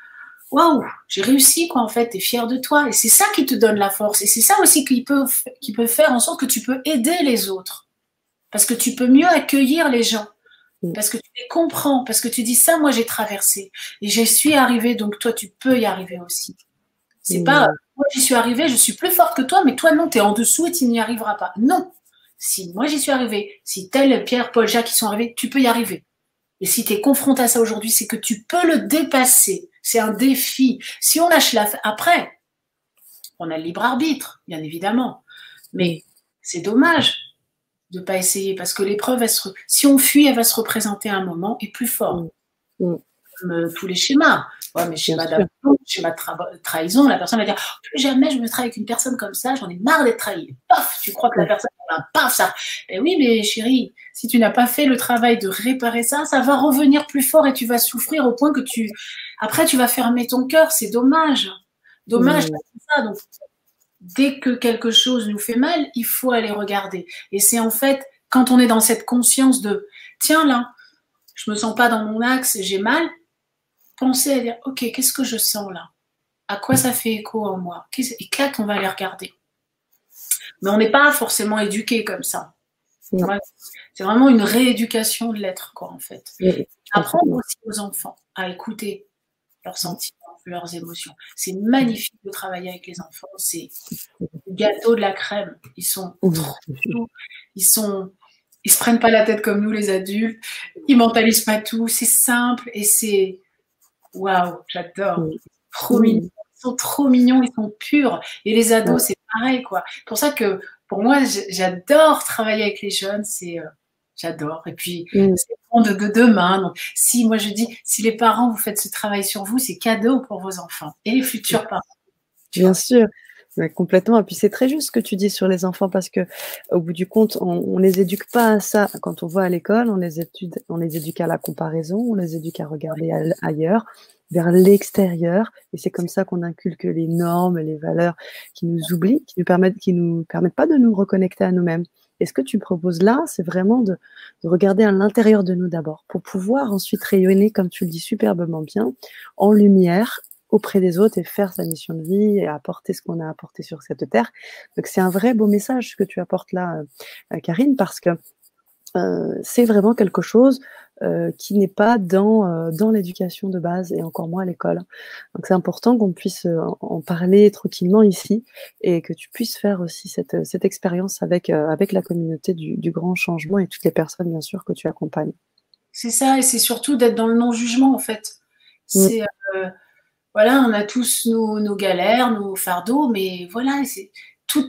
waouh, j'ai réussi quoi en fait, tu es fier de toi et c'est ça qui te donne la force et c'est ça aussi qui peut faire en sorte que tu peux aider les autres. Parce que tu peux mieux accueillir les gens. Parce que tu les comprends, parce que tu dis ça, moi j'ai traversé et j'y suis arrivée, donc toi tu peux y arriver aussi. C'est pas moi j'y suis arrivée, je suis plus forte que toi, mais toi non, tu es en dessous et tu n'y arriveras pas. Non, si moi j'y suis arrivée, si tel Pierre, Paul, Jacques qui sont arrivés, tu peux y arriver. Et si tu es confronté à ça aujourd'hui, c'est que tu peux le dépasser. C'est un défi. Si on lâche la... Après, on a le libre arbitre, bien évidemment. Mais c'est dommage de ne pas essayer parce que l'épreuve, si on fuit, elle va se représenter à un moment et plus fort. Mm. Mm. Comme euh, tous les schémas. Ouais, mais schéma d'amour, schéma de trahison, la personne va dire plus jamais je me trahi avec une personne comme ça, j'en ai marre d'être trahi. Paf, tu crois que la personne va paf ça. Ben oui, mais chérie, si tu n'as pas fait le travail de réparer ça, ça va revenir plus fort et tu vas souffrir au point que tu après tu vas fermer ton cœur. C'est dommage, dommage. Ça. Donc dès que quelque chose nous fait mal, il faut aller regarder. Et c'est en fait quand on est dans cette conscience de tiens là, je me sens pas dans mon axe, j'ai mal, penser à dire, ok, qu'est-ce que je sens là? À quoi ça fait écho en moi? Et clac, on va aller regarder. Mais on n'est pas forcément éduqué comme ça. C'est vraiment une rééducation de l'être, quoi, en fait. Apprendre aussi aux enfants à écouter leurs sentiments, leurs émotions. C'est magnifique de travailler avec les enfants. C'est le gâteau de la crème. Ils sont trop Ils sont ils se prennent pas la tête comme nous les adultes. Ils mentalisent pas tout. C'est simple et c'est Waouh, j'adore. Trop mignons. Ils sont trop mignons, ils sont purs. Et les ados, c'est pareil, quoi. Pour ça que pour moi, j'adore travailler avec les jeunes. C'est euh, j'adore. Et puis, mm. c'est de, de demain. Donc, si moi je dis, si les parents vous faites ce travail sur vous, c'est cadeau pour vos enfants et les futurs parents. Bien sûr. complètement. Et puis c'est très juste ce que tu dis sur les enfants parce que au bout du compte, on, ne les éduque pas à ça. Quand on voit à l'école, on les étude, on les éduque à la comparaison, on les éduque à regarder ailleurs, vers l'extérieur. Et c'est comme ça qu'on inculque les normes, les valeurs qui nous oublient, qui nous permettent, qui nous permettent pas de nous reconnecter à nous-mêmes. Et ce que tu proposes là, c'est vraiment de, de, regarder à l'intérieur de nous d'abord, pour pouvoir ensuite rayonner, comme tu le dis superbement bien, en lumière auprès des autres et faire sa mission de vie et apporter ce qu'on a apporté sur cette terre. Donc c'est un vrai beau message que tu apportes là, euh, Karine, parce que euh, c'est vraiment quelque chose euh, qui n'est pas dans, euh, dans l'éducation de base et encore moins à l'école. Donc c'est important qu'on puisse euh, en parler tranquillement ici et que tu puisses faire aussi cette, cette expérience avec, avec la communauté du, du grand changement et toutes les personnes bien sûr que tu accompagnes. C'est ça et c'est surtout d'être dans le non-jugement en fait. Mm. C'est voilà, on a tous nos, nos, galères, nos fardeaux, mais voilà, c'est tout.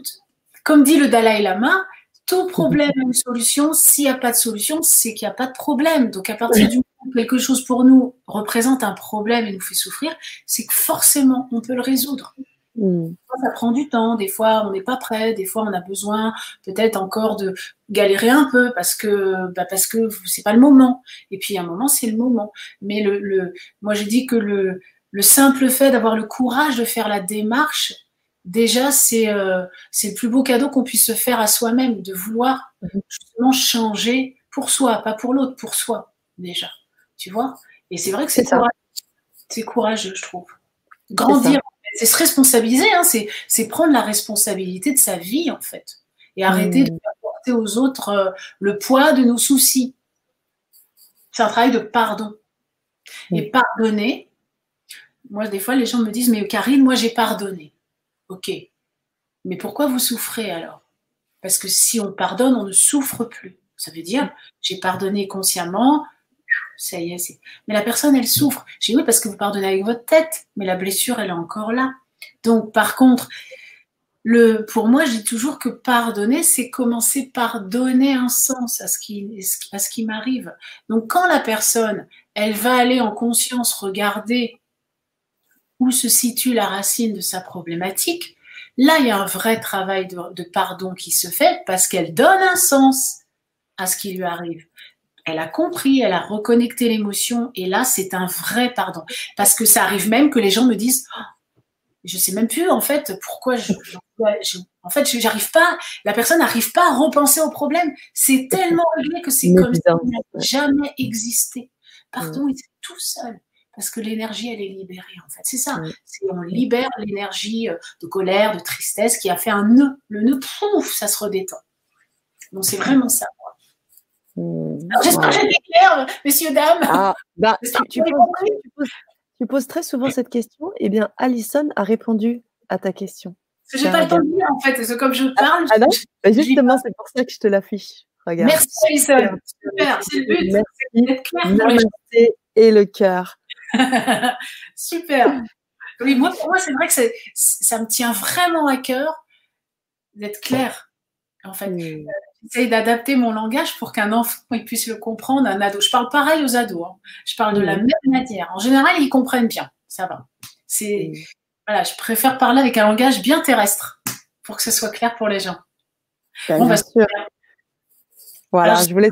Comme dit le Dalai Lama, tout problème a une solution. S'il n'y a pas de solution, c'est qu'il n'y a pas de problème. Donc, à partir du moment où quelque chose pour nous représente un problème et nous fait souffrir, c'est que forcément, on peut le résoudre. Mm. Ça prend du temps, des fois on n'est pas prêt, des fois on a besoin peut-être encore de galérer un peu parce que bah parce que c'est pas le moment. Et puis à un moment c'est le moment. Mais le, le moi je dis que le, le simple fait d'avoir le courage de faire la démarche, déjà, euh, c'est le plus beau cadeau qu'on puisse se faire à soi-même, de vouloir mhm. justement changer pour soi, pas pour l'autre, pour soi, déjà. Tu vois? Et c'est vrai que c'est courageux, c'est courageux, je trouve. Grandir, c'est se responsabiliser, hein, c'est prendre la responsabilité de sa vie, en fait. Et arrêter de porter aux autres euh, le poids de nos soucis. C'est un travail de pardon. Et pardonner, moi, des fois, les gens me disent, mais Karine, moi, j'ai pardonné. Ok. Mais pourquoi vous souffrez alors? Parce que si on pardonne, on ne souffre plus. Ça veut dire, j'ai pardonné consciemment, ça y est. Mais la personne, elle souffre. J'ai oui, parce que vous pardonnez avec votre tête, mais la blessure, elle est encore là. Donc, par contre, pour moi, je dis toujours que pardonner, c'est commencer par donner un sens à ce qui, à ce qui m'arrive. Donc, quand la personne, elle va aller en conscience regarder où se situe la racine de sa problématique, là, il y a un vrai travail de, de pardon qui se fait parce qu'elle donne un sens à ce qui lui arrive. Elle a compris, elle a reconnecté l'émotion et là, c'est un vrai pardon. Parce que ça arrive même que les gens me disent, oh, je sais même plus en fait pourquoi je, en fait j'arrive pas la personne n'arrive pas à repenser au problème. C'est tellement réglé que c'est comme si ça n'a jamais existé. Pardon il est tout seul parce que l'énergie elle est libérée en fait c'est ça on libère l'énergie euh, de colère de tristesse qui a fait un nœud le nœud pouf ça se redétend donc c'est vraiment ça mmh. J'espère que j'ai été claire, messieurs, dames. Ah, bah, tu, tu poses très souvent cette question. Eh bien, Alison a répondu à ta question. J'ai pas le temps de dire en fait, c'est comme je parle. Ah, non bah, Justement, c'est pour ça que je te l'affiche. Regarde. Merci Alison. Super, c'est le but. Merci. Merci et le cœur. Super. Oui, moi, pour moi, c'est vrai que ça me tient vraiment à cœur d'être clair. En fait, j'essaye d'adapter mon langage pour qu'un enfant puisse le comprendre, un ado. Je parle pareil aux ados. Hein. Je parle de la même manière. En général, ils comprennent bien. Ça va. C'est voilà, je préfère parler avec un langage bien terrestre pour que ce soit clair pour les gens. Bah, bien sûr. Voilà, je voulais.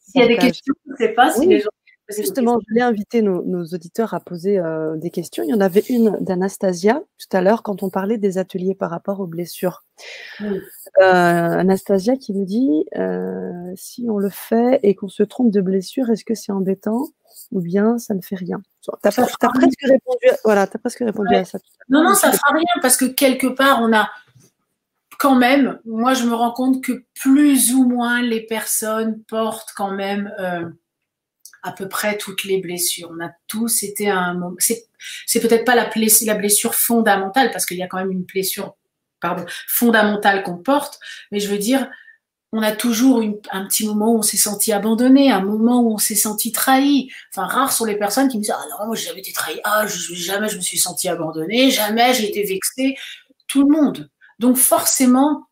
S'il y a des questions, je ne sais pas si les gens Justement, je voulais inviter nos, auditeurs à poser euh, des questions. Il y en avait une d'Anastasia tout à l'heure quand on parlait des ateliers par rapport aux blessures. Euh, Anastasia qui me dit euh, si on le fait et qu'on se trompe de blessure, est-ce que c'est embêtant ou bien ça ne fait rien? Tu as, presque répondu, à, voilà, as presque répondu à ça. Non, non, ça ne fera rien parce que quelque part, on a quand même, moi je me rends compte que plus ou moins les personnes portent quand même à peu près toutes les blessures. On a tous été à un moment. C'est peut-être pas la, la blessure fondamentale, parce qu'il y a quand même une blessure pardon, fondamentale qu'on porte, mais je veux dire, on a toujours un petit moment où on s'est senti abandonné, un moment où on s'est senti trahi. Enfin, rares sont les personnes qui me disent Ah non, moi j'ai jamais été trahi, ah, jamais je me suis senti abandonné, jamais j'ai été vexé. Tout le monde. Donc forcément,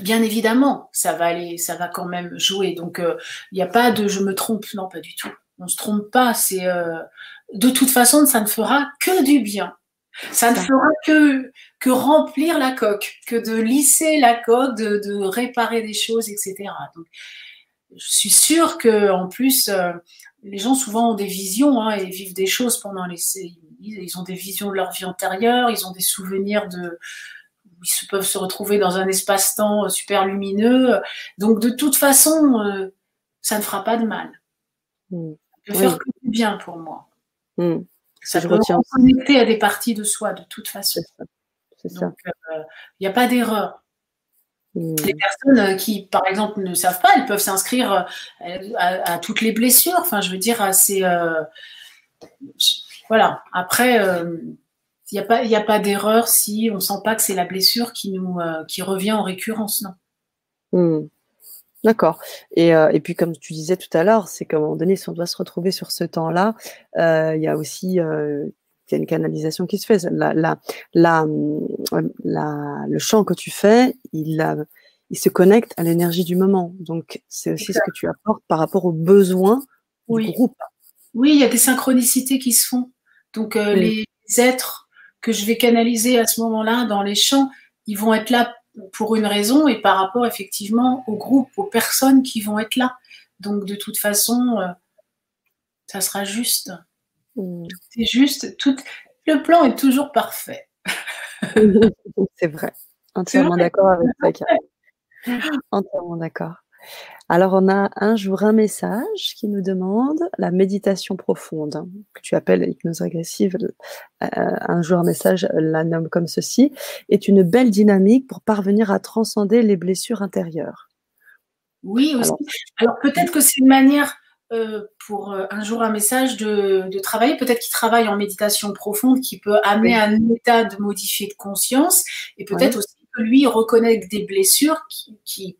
bien évidemment, ça va aller, ça va quand même jouer. Donc il euh, n'y a pas de je me trompe, non, pas du tout on se trompe pas. C'est euh, de toute façon, ça ne fera que du bien. Ça ne fera que que remplir la coque, que de lisser la coque, de, réparer des choses, etc. Donc, je suis sûre que en plus, euh, les gens souvent ont des visions hein, et vivent des choses pendant les. Ils ont des visions de leur vie antérieure, ils ont des souvenirs de. Ils peuvent se retrouver dans un espace-temps super lumineux. Donc, de toute façon, euh, ça ne fera pas de mal. Mm peut faire que du bien pour moi. Hmm. Ça je peut me connecter à des parties de soi de toute façon. Donc, il euh, n'y a pas d'erreur. Hmm. Les personnes euh, qui, par exemple, ne savent pas, elles peuvent s'inscrire euh, à, toutes les blessures. Enfin, je veux dire, c'est. voilà. Après, il n'y a pas, pas d'erreur si on ne sent pas que c'est la blessure qui, nous, qui revient en récurrence, non. Hmm. D'accord. Et, euh, et puis, comme tu disais tout à l'heure, c'est qu'à un moment donné, si on doit se retrouver sur ce temps-là, euh, il y a aussi euh, y a une canalisation qui se fait. La, la, la, la, le chant que tu fais, il, il se connecte à l'énergie du moment. Donc, c'est aussi ce que tu apportes par rapport aux besoins du groupe. Oui, il y a des synchronicités qui se font. Donc, les êtres que je vais canaliser à ce moment-là dans les chants, ils vont être là pour une raison et par rapport effectivement au groupe, aux personnes qui vont être là. Donc de toute façon, euh, ça sera juste. Mm. C'est juste. Tout, le plan est toujours parfait. C'est vrai. Entièrement d'accord avec ça. Entièrement d'accord. Alors, on a un jour un message qui nous demande la méditation profonde, que tu appelles hypnose régressive. Euh, un jour un message la nomme comme ceci, est une belle dynamique pour parvenir à transcender les blessures intérieures. Oui, aussi. Alors, peut-être que c'est une manière euh, pour euh, un jour un message de, travailler, peut-être qu'il travaille en méditation profonde qui peut amener un état de modifier de conscience et peut-être aussi que lui reconnaît des blessures qui qui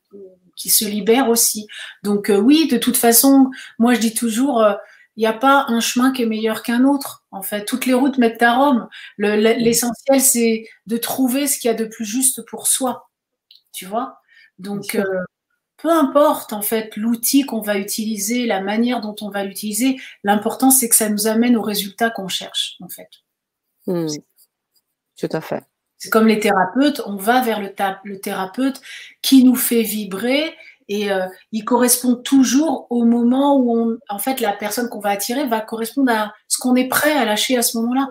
se libère aussi. Donc euh, oui, de toute façon, moi je dis toujours, euh, il n'y a pas un chemin qui est meilleur qu'un autre. En fait, toutes les routes mettent à Rome. L'essentiel, c'est de trouver ce qu'il y a de plus juste pour soi. Tu vois? Donc, euh, peu importe en fait l'outil qu'on va utiliser, la manière dont on va l'utiliser, l'important c'est que ça nous amène au résultat qu'on cherche en fait. Hmm. Tout à fait. C'est comme les thérapeutes, on va vers le, thérapeute qui nous fait vibrer et euh, il correspond toujours au moment où on, en fait, la personne qu'on va attirer va correspondre à ce qu'on est prêt à lâcher à ce moment-là.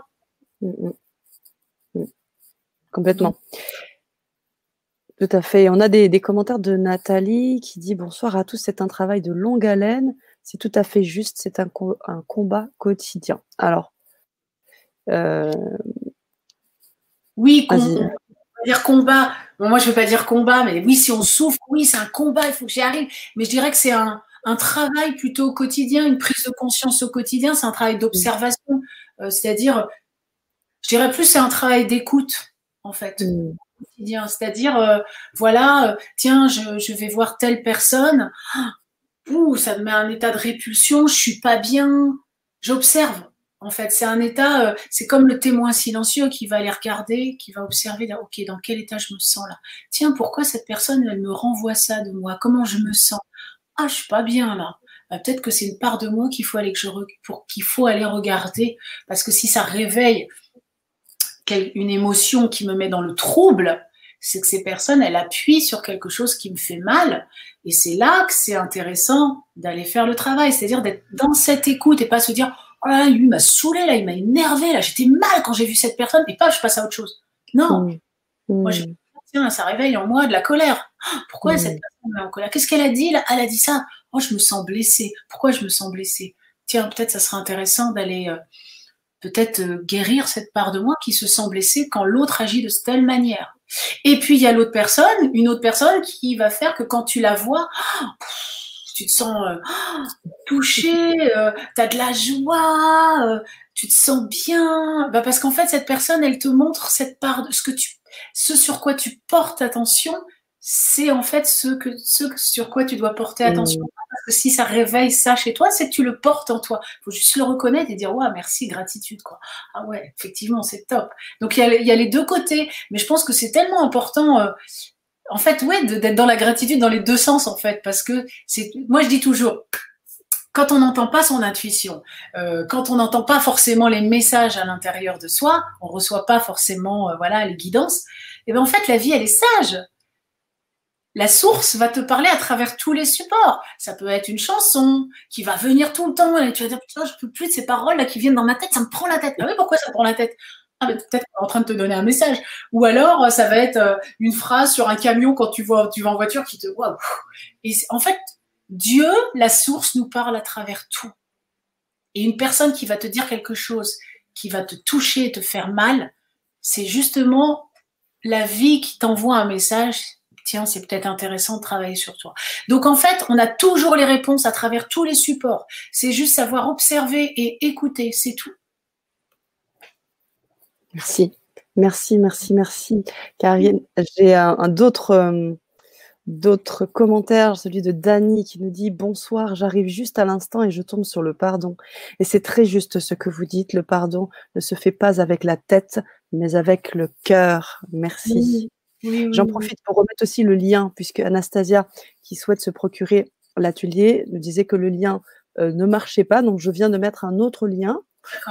Mm, mm. Mm. Complètement. Tout à fait. On a des, commentaires de Nathalie qui dit bonsoir à tous. C'est un travail de longue haleine. C'est tout à fait juste. C'est un, un, combat quotidien. Alors, euh, oui, dire combat. moi, je ne veux pas dire combat, mais oui, si on souffre, oui, c'est un combat, il faut que j'y arrive. Mais je dirais que c'est un, travail plutôt quotidien, une prise de conscience au quotidien, c'est un travail d'observation. Euh, c'est-à-dire, je dirais plus, c'est un travail d'écoute, en fait. Mm. quotidien. C'est-à-dire, euh, voilà, euh, tiens, je, vais voir telle personne. Ouh, ça me met un état de répulsion, je suis pas bien. J'observe. En fait, c'est un état, euh, c'est comme le témoin silencieux qui va aller regarder, qui va observer, ok, dans quel état je me sens là? Tiens, pourquoi cette personne, elle me renvoie ça de moi? Comment je me sens? Ah, je suis pas bien là. Bah, peut-être que c'est une part de moi qu'il faut aller qu'il faut aller regarder, parce que si ça réveille une émotion qui me met dans le trouble, c'est que ces personnes, elles appuient sur quelque chose qui me fait mal, et c'est là que c'est intéressant d'aller faire le travail, c'est-à-dire d'être dans cette écoute et pas se dire oh là, lui m'a saoulé, là, il m'a énervé, là, j'étais mal quand j'ai vu cette personne, et pas, je passe à autre chose. Non. Mmh. Moi, je tiens, ça réveille en moi de la colère. Pourquoi mmh. cette personne est en colère? Qu'est-ce qu'elle a dit là? Elle a dit ça. Oh, je me sens blessée. Pourquoi je me sens blessée? Tiens, peut-être ça serait intéressant d'aller euh, peut-être euh, guérir cette part de moi qui se sent blessée quand l'autre agit de telle manière. Et puis il y a l'autre personne, une autre personne qui va faire que quand tu la vois, tu te sens euh, touché, euh, tu as de la joie, euh, tu te sens bien. Bah parce qu'en fait, cette personne, elle te montre cette part de ce que tu, ce sur quoi tu portes attention, c'est en fait ce, que, ce sur quoi tu dois porter attention. Mmh. Parce que si ça réveille ça chez toi, c'est que tu le portes en toi. Il faut juste le reconnaître et dire, ouais, merci, gratitude, quoi. Ah ouais, effectivement, c'est top. Donc, il y, a, il y, a, les deux côtés. Mais je pense que c'est tellement important en fait, ouais, d'être dans la gratitude dans les deux sens, en fait, parce que c'est, moi je dis toujours, quand on n'entend pas son intuition, euh, quand on n'entend pas forcément les messages à l'intérieur de soi, on reçoit pas forcément, euh, voilà, les guidances. Et eh ben en fait, la vie, elle est sage. La source va te parler à travers tous les supports. Ça peut être une chanson qui va venir tout le temps et tu vas dire putain, je peux plus de ces paroles là qui viennent dans ma tête, ça me prend la tête. Ah oui, pourquoi ça me prend la tête? Ah, peut-être en train de te donner un message. Ou alors, euh, ça va être euh, une phrase sur un camion quand tu, vois, tu vas en voiture qui te waouh. Et en fait, Dieu, la source, nous parle à travers tout. Et une personne qui va te dire quelque chose, qui va te toucher te faire mal, c'est justement la vie qui t'envoie un message. Tiens, c'est peut-être intéressant de travailler sur toi. Donc en fait, on a toujours les réponses à travers tous les supports. C'est juste savoir observer et écouter, c'est tout. Merci, merci, merci, merci. Karine, j'ai un, d'autres, euh, d'autres commentaires, celui de Dani qui nous dit Bonsoir, j'arrive juste à l'instant et je tombe sur le pardon. Et c'est très juste ce que vous dites, le pardon ne se fait pas avec la tête, mais avec le cœur. Merci. J'en profite pour remettre aussi le lien, puisque Anastasia, qui souhaite se procurer l'atelier, nous disait que le lien euh, ne marchait pas, donc je viens de mettre un autre lien.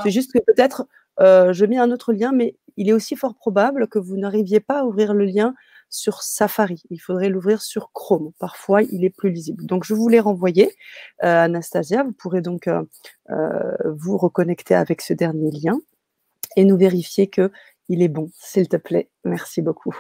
C'est juste que peut-être euh, je mets un autre lien, mais il est aussi fort probable que vous n'arriviez pas à ouvrir le lien sur Safari. Il faudrait l'ouvrir sur Chrome. Parfois, il est plus lisible. Donc, je vous l'ai renvoyé, euh, Anastasia. Vous pourrez donc euh, vous reconnecter avec ce dernier lien et nous vérifier que il est bon, s'il te plaît. Merci beaucoup.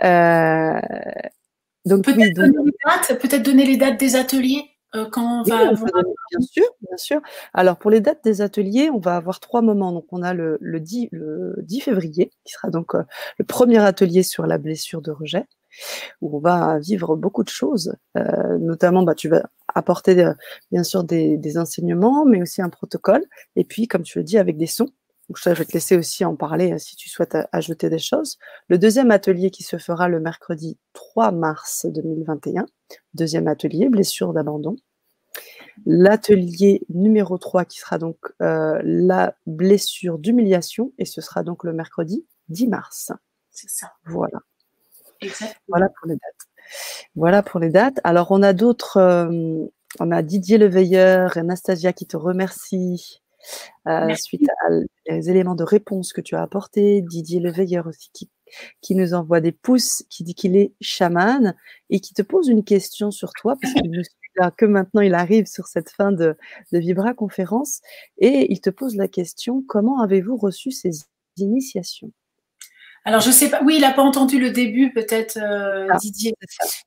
donc, peut-être donner les dates des ateliers euh, quand on va Bien sûr, bien sûr. Alors pour les dates des ateliers, on va avoir trois moments. Donc on a le, le, 10, le 10 février, qui sera donc euh, le premier atelier sur la blessure de rejet, où on va vivre beaucoup de choses. Euh, notamment, bah, tu vas apporter bien sûr des, des, enseignements, mais aussi un protocole. Et puis, comme tu le dis, avec des sons. Donc, je vais te laisser aussi en parler si tu souhaites ajouter des choses. Le deuxième atelier qui se fera le mercredi 3 mars 2021 deuxième atelier, blessure d'abandon. l'atelier numéro 3 qui sera donc euh, la blessure d'humiliation et ce sera donc le mercredi 10 mars. C'est ça. Voilà. Voilà pour les dates. Voilà pour les dates. Alors on a d'autres, euh, on a Didier Leveilleur et Anastasia qui te remercient euh, suite aux éléments de réponse que tu as apportés. Didier Leveilleur aussi qui, qui nous envoie des pouces, qui dit qu'il est chaman et qui te pose une question sur toi parce qu'il ne suit là que maintenant il arrive sur cette fin de, de Vibra conférence et il te pose la question comment avez-vous reçu ces initiations? Alors je sais pas, oui, il a pas entendu le début peut-être euh, ah, Didier.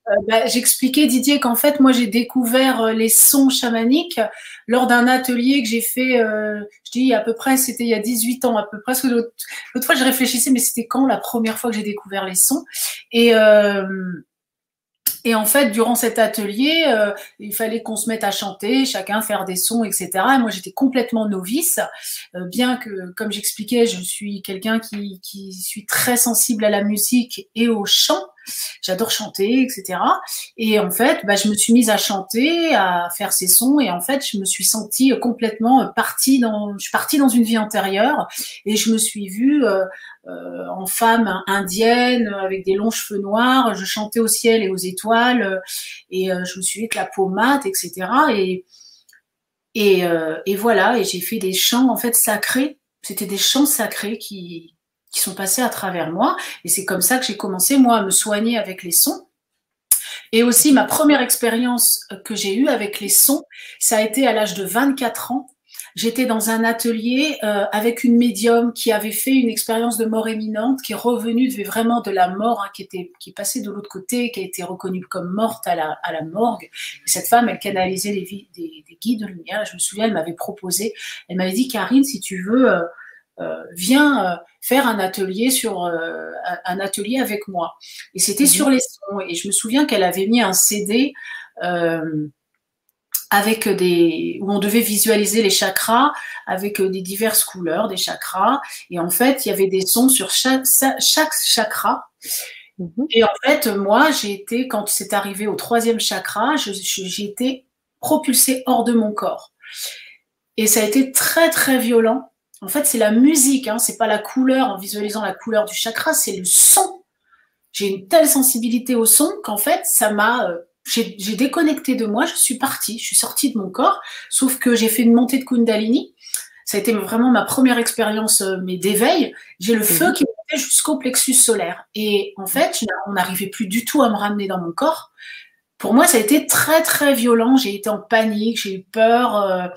Euh, bah, J'expliquais Didier qu'en fait moi j'ai découvert euh, les sons chamaniques lors d'un atelier que j'ai fait, je dis à peu près, c'était il y a 18 ans à peu près. L'autre fois je réfléchissais, mais c'était quand la première fois que j'ai découvert les sons? Et et en fait, durant cet atelier, euh, il fallait qu'on se mette à chanter, chacun faire des sons, etc. Et moi, j'étais complètement novice, euh, bien que, comme j'expliquais, je suis quelqu'un qui, qui suis très sensible à la musique et au chant. J'adore chanter, etc. Et en fait, bah, je me suis mise à chanter, à faire ces sons, et en fait, je me suis sentie complètement partie dans, je suis partie dans une vie antérieure, et je me suis vue euh, euh, en femme indienne avec des longs cheveux noirs. Je chantais au ciel et aux étoiles et euh, je me suis avec la peau mate, etc. Et, et, euh, et voilà, et j'ai fait des chants en fait sacrés. C'était des chants sacrés qui, qui sont passés à travers moi. Et c'est comme ça que j'ai commencé, moi, à me soigner avec les sons. Et aussi, ma première expérience que j'ai eue avec les sons, ça a été à l'âge de 24 ans J'étais dans un atelier euh, avec une médium qui avait fait une expérience de mort éminente, qui est revenue de, vraiment de la mort, hein, qui était qui est passée de l'autre côté, qui a été reconnue comme morte à la, à la morgue. Et cette femme, elle canalisait les des, des, guides de lumière. Je me souviens, elle m'avait proposé, elle m'avait dit, Karine, si tu veux, euh, euh, viens faire un atelier sur un atelier avec moi. Et c'était mhm. sur les sons. Et je me souviens qu'elle avait mis un CD. Euh, avec des où on devait visualiser les chakras avec des diverses couleurs des chakras et en fait il y avait des sons sur chaque, chaque chakra mhm. et en fait moi j'ai été quand c'est arrivé au troisième chakra j'ai été propulsée hors de mon corps et ça a été très très violent en fait c'est la musique hein, c'est pas la couleur en visualisant la couleur du chakra c'est le son j'ai une telle sensibilité au son qu'en fait ça m'a euh, j'ai déconnecté de moi, je suis partie, je suis sortie de mon corps, sauf que j'ai fait une montée de Kundalini. Ça a été vraiment ma première expérience euh, mais d'éveil. J'ai le feu qui montait jusqu'au plexus solaire. Et en fait, on n'arrivait plus du tout à me ramener dans mon corps. Pour moi, ça a été très, très violent. J'ai été en panique, j'ai eu peur.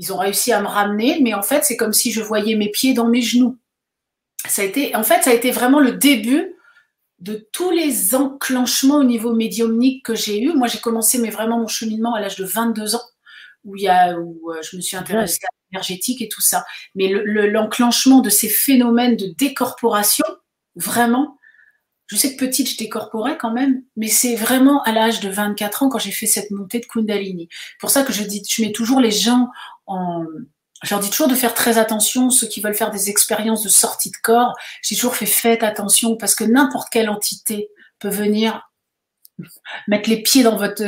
Ils ont réussi à me ramener, mais en fait, c'est comme si je voyais mes pieds dans mes genoux. Ça a été, en fait, ça a été vraiment le début de tous les enclenchements au niveau médiumnique que j'ai eu. Moi, j'ai commencé mais vraiment mon cheminement à l'âge de 22 ans, où, il y a, où euh, je me suis intéressée à l'énergétique et tout ça. Mais l'enclenchement de ces phénomènes de décorporation, vraiment, je sais que petite, je décorporais quand même, mais c'est vraiment à l'âge de 24 ans quand j'ai fait cette montée de Kundalini. Pour ça que je dis, je mets toujours les gens en, je leur dis toujours de faire très attention, ceux qui veulent faire des expériences de sortie de corps. J'ai toujours fait faites attention parce que n'importe quelle entité peut venir mettre les pieds dans votre,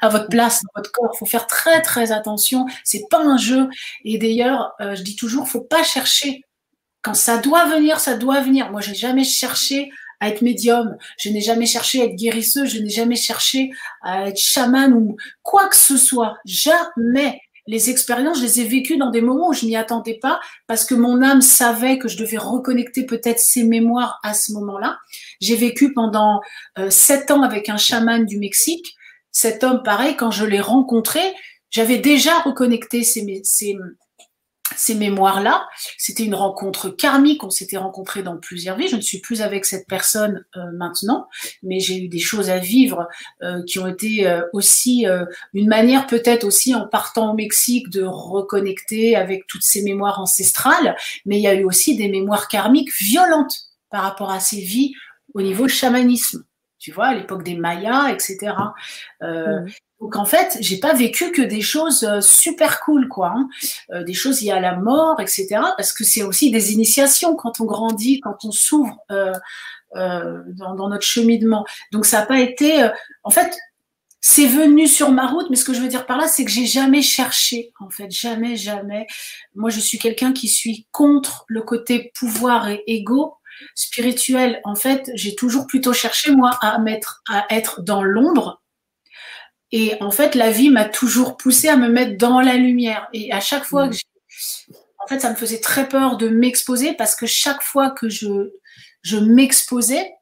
à votre place, dans votre corps. Il faut faire très très attention. C'est pas un jeu. Et d'ailleurs, euh, je dis toujours, faut pas chercher. Quand ça doit venir, ça doit venir. Moi, j'ai jamais cherché à être médium. Je n'ai jamais cherché à être guérisseuse. Je n'ai jamais cherché à être chaman ou quoi que ce soit. Jamais les expériences, je les ai vécues dans des moments où je m'y attendais pas parce que mon âme savait que je devais reconnecter peut-être ses mémoires à ce moment-là. J'ai vécu pendant euh, sept ans avec un chaman du Mexique. Cet homme, pareil, quand je l'ai rencontré, j'avais déjà reconnecté ces, ces, ces mémoires-là. C'était une rencontre karmique, on s'était rencontrés dans plusieurs vies. Je ne suis plus avec cette personne euh, maintenant, mais j'ai eu des choses à vivre euh, qui ont été euh, aussi une manière peut-être aussi en partant au Mexique de reconnecter avec toutes ces mémoires ancestrales, mais il y a eu aussi des mémoires karmiques violentes par rapport à ces vies au niveau chamanisme tu vois, à l'époque des Mayas, etc. Euh, donc en fait, j'ai pas vécu que des choses euh, super cool, quoi, hein. euh, des choses liées à la mort, etc. Parce que c'est aussi des initiations quand on grandit, quand on s'ouvre euh, dans, dans, notre cheminement. Donc ça n'a pas été, en fait, c'est venu sur ma route, mais ce que je veux dire par là, c'est que j'ai jamais cherché, en fait, jamais, jamais. Moi, je suis quelqu'un qui suis contre le côté pouvoir et ego spirituel. En fait, j'ai toujours plutôt cherché moi à mettre, à être dans l'ombre. Et en fait, la vie m'a toujours poussé à me mettre dans la lumière. Et à chaque fois que j'ai, en fait, ça me faisait très peur de m'exposer parce que chaque fois que je, je m'exposais,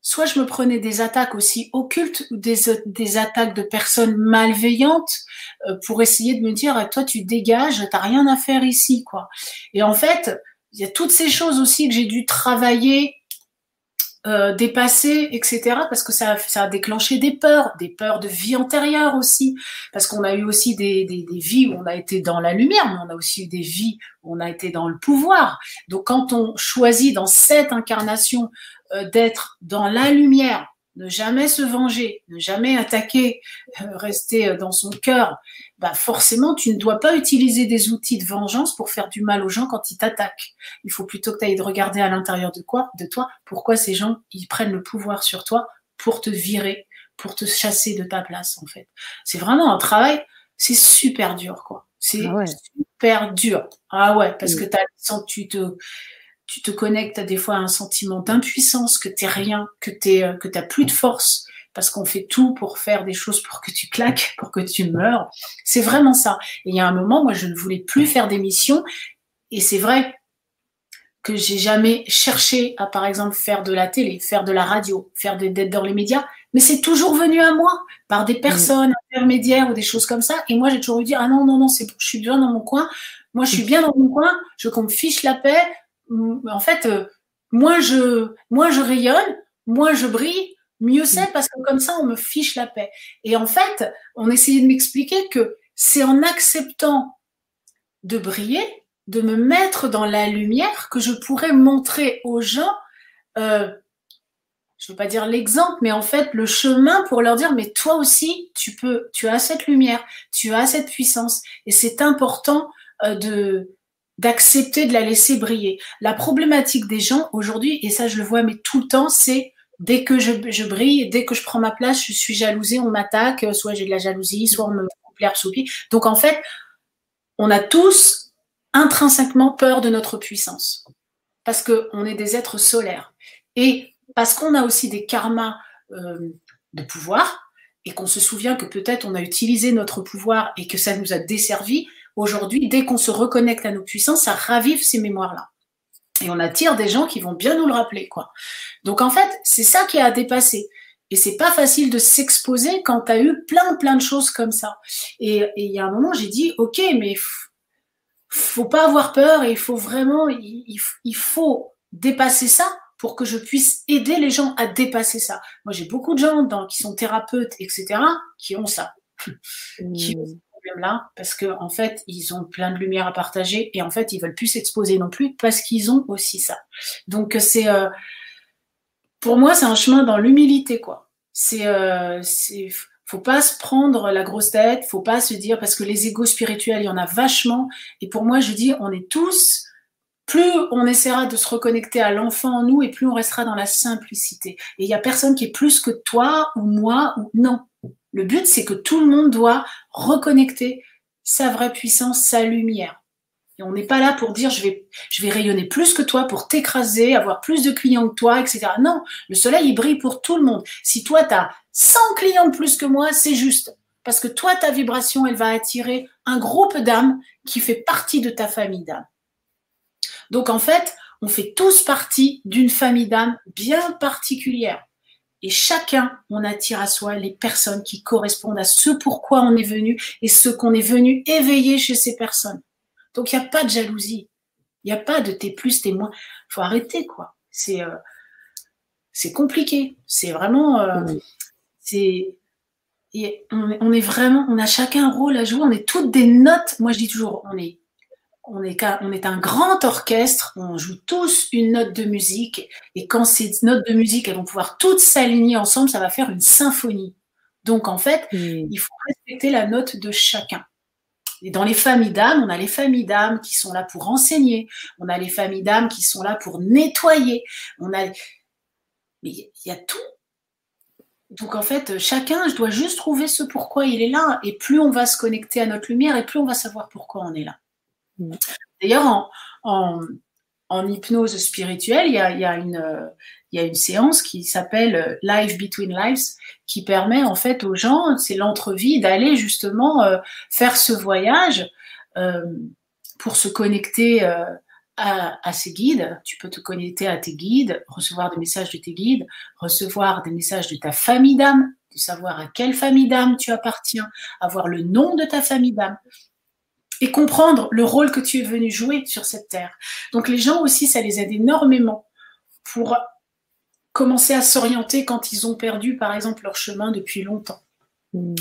soit je me prenais des attaques aussi occultes ou des, des attaques de personnes malveillantes euh, pour essayer de me dire toi tu dégages, t'as rien à faire ici quoi. Et en fait, il y a toutes ces choses aussi que j'ai dû travailler, euh, dépasser, etc. Parce que ça, ça a déclenché des peurs, des peurs de vie antérieure aussi. Parce qu'on a eu aussi des, des, des, vies où on a été dans la lumière, mais on a aussi eu des vies où on a été dans le pouvoir. Donc quand on choisit dans cette incarnation euh, d'être dans la lumière, ne jamais se venger, ne jamais attaquer, euh, rester euh, dans son cœur, bah forcément, tu ne dois pas utiliser des outils de vengeance pour faire du mal aux gens quand ils t'attaquent. Il faut plutôt que tu ailles de regarder à l'intérieur de quoi, de toi, pourquoi ces gens ils prennent le pouvoir sur toi pour te virer, pour te chasser de ta place en fait. C'est vraiment un travail, c'est super dur quoi. C'est ah super dur. Ah ouais, parce que as, tu te tu te connectes à des fois à un sentiment d'impuissance, que t'es rien, que t'es, euh, que t'as plus de force, parce qu'on fait tout pour faire des choses pour que tu claques, pour que tu meurs. C'est vraiment ça. Et il y a un moment, moi, je ne voulais plus faire des missions, et c'est vrai que j'ai jamais cherché à, par exemple, faire de la télé, faire de la radio, faire des dettes dans les médias, mais c'est toujours venu à moi par des personnes intermédiaires ou des choses comme ça. Et moi, j'ai toujours eu dit, ah non, non, non, c'est, je suis bien dans mon coin. Moi, je suis bien dans mon coin. Je qu'on me fiche la paix en fait, euh, moins je, moins je rayonne, moins je brille, mieux c'est mm. parce que comme ça, on me fiche la paix. Et en fait, on essayait de m'expliquer que c'est en acceptant de briller, de me mettre dans la lumière, que je pourrais montrer aux gens, euh, je ne veux pas dire l'exemple, mais en fait le chemin pour leur dire, mais toi aussi, tu peux, tu as cette lumière, tu as cette puissance, et c'est important euh, de d'accepter de la laisser briller. La problématique des gens aujourd'hui, et ça je le vois mais tout le temps, c'est dès que je, brille, dès que je prends ma place, je suis jalousée, on m'attaque, soit j'ai de la jalousie, soit on me coupe l'air sous. Donc en fait, on a tous intrinsèquement peur de notre puissance parce qu'on est des êtres solaires et parce qu'on a aussi des karmas euh, de pouvoir et qu'on se souvient que peut-être on a utilisé notre pouvoir et que ça nous a desservi, Aujourd'hui, dès qu'on se reconnecte à nos puissances, ça ravive ces mémoires-là. Et on attire des gens qui vont bien nous le rappeler, quoi. Donc en fait, c'est ça qui a à dépasser. Et c'est pas facile de s'exposer quand tu as eu plein plein de choses comme ça. Et il y a un moment, j'ai dit, ok, mais faut pas avoir peur et il faut vraiment, il, faut dépasser ça pour que je puisse aider les gens à dépasser ça. Moi, j'ai beaucoup de gens dans, qui sont thérapeutes, etc., qui ont ça. qui ont mmh là parce que en fait ils ont plein de lumière à partager et en fait ils veulent plus s'exposer non plus parce qu'ils ont aussi ça. Donc c'est euh, pour moi c'est un chemin dans l'humilité quoi. C'est euh, faut pas se prendre la grosse tête, faut pas se dire parce que les égos spirituels il y en a vachement et pour moi je dis on est tous plus on essaiera de se reconnecter à l'enfant en nous et plus on restera dans la simplicité. Et il y a personne qui est plus que toi ou moi ou non. Le but, c'est que tout le monde doit reconnecter sa vraie puissance, sa lumière. Et on n'est pas là pour dire je vais, je vais rayonner plus que toi pour t'écraser, avoir plus de clients que toi, etc. Non, le soleil, il brille pour tout le monde. Si toi, tu as 100 clients de plus que moi, c'est juste. Parce que toi, ta vibration, elle va attirer un groupe d'âmes qui fait partie de ta famille d'âmes. Donc en fait, on fait tous partie d'une famille d'âmes bien particulière. Et chacun, on attire à soi les personnes qui correspondent à ce pourquoi on est venu et ce qu'on est venu éveiller chez ces personnes. Donc il n'y a pas de jalousie. Il n'y a pas de t'es plus, t'es moins. Il faut arrêter, quoi. C'est euh, c'est compliqué. C'est vraiment. Euh, c'est on, est vraiment, on a chacun un rôle à jouer. On est toutes des notes. Moi, je dis toujours, on est on est, on est un grand orchestre, on joue tous une note de musique, et quand ces notes de musique elles vont pouvoir toutes s'aligner ensemble, ça va faire une symphonie. Donc en fait, il faut respecter la note de chacun. Et dans les familles d'âmes, on a les familles d'âmes qui sont là pour enseigner, on a les familles d'âmes qui sont là pour nettoyer, on a, mais il y a tout. Donc en fait, chacun, je dois juste trouver ce pourquoi il est là. Et plus on va se connecter à notre lumière, et plus on va savoir pourquoi on est là. D'ailleurs, en, hypnose spirituelle, il y a, une, séance qui s'appelle Life Between Lives, qui permet en fait aux gens, c'est l'entrevie, d'aller justement euh, faire ce voyage euh, pour se connecter euh, à, à, ces guides. Tu peux te connecter à tes guides, recevoir des messages de tes guides, recevoir des messages de ta famille d'âme, de savoir à quelle famille d'âme tu appartiens, avoir le nom de ta famille d'âme et comprendre le rôle que tu es venu jouer sur cette terre. Donc les gens aussi, ça les aide énormément pour commencer à s'orienter quand ils ont perdu, par exemple, leur chemin depuis longtemps. Hmm.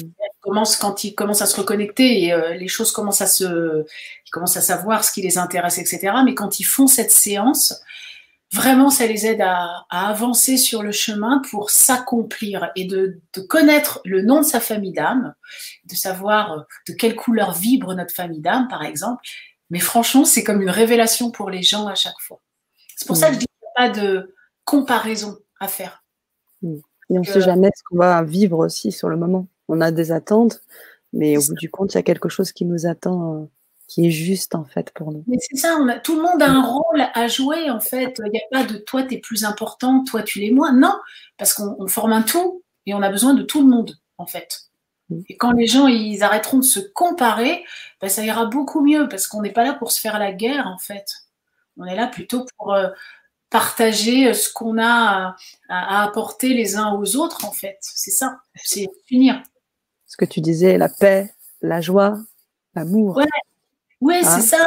quand ils commencent à se reconnecter et euh, les choses commencent à se, ils commencent à savoir ce qui les intéresse, etc. Mais quand ils font cette séance, vraiment, ça les aide à, avancer sur le chemin pour s'accomplir et de, de, connaître le nom de sa famille d'âme, de savoir de quelle couleur vibre notre famille d'âme, par exemple. Mais franchement, c'est comme une révélation pour les gens à chaque fois. C'est pour ça que je dis qu'il n'y a pas de comparaison à faire. Et on ne sait jamais ce qu'on va vivre aussi sur le moment. On a des attentes, mais au bout du compte, il y a quelque chose qui nous attend, euh, qui est juste en fait pour nous. Mais c'est ça, tout le monde a un rôle à jouer en fait. Il n'y a pas de toi, tu es plus important, toi, tu l'es moins. Non, parce qu'on forme un tout et on a besoin de tout le monde en fait. Et quand les gens ils arrêteront de se comparer, ben, ça ira beaucoup mieux parce qu'on n'est pas là pour se faire la guerre en fait. On est là plutôt pour, euh, partager euh, ce qu'on a à, apporter les uns aux autres, en fait. C'est ça, c'est finir. Ce que tu disais, la paix, la joie, l'amour. Ouais, c'est hein? ça.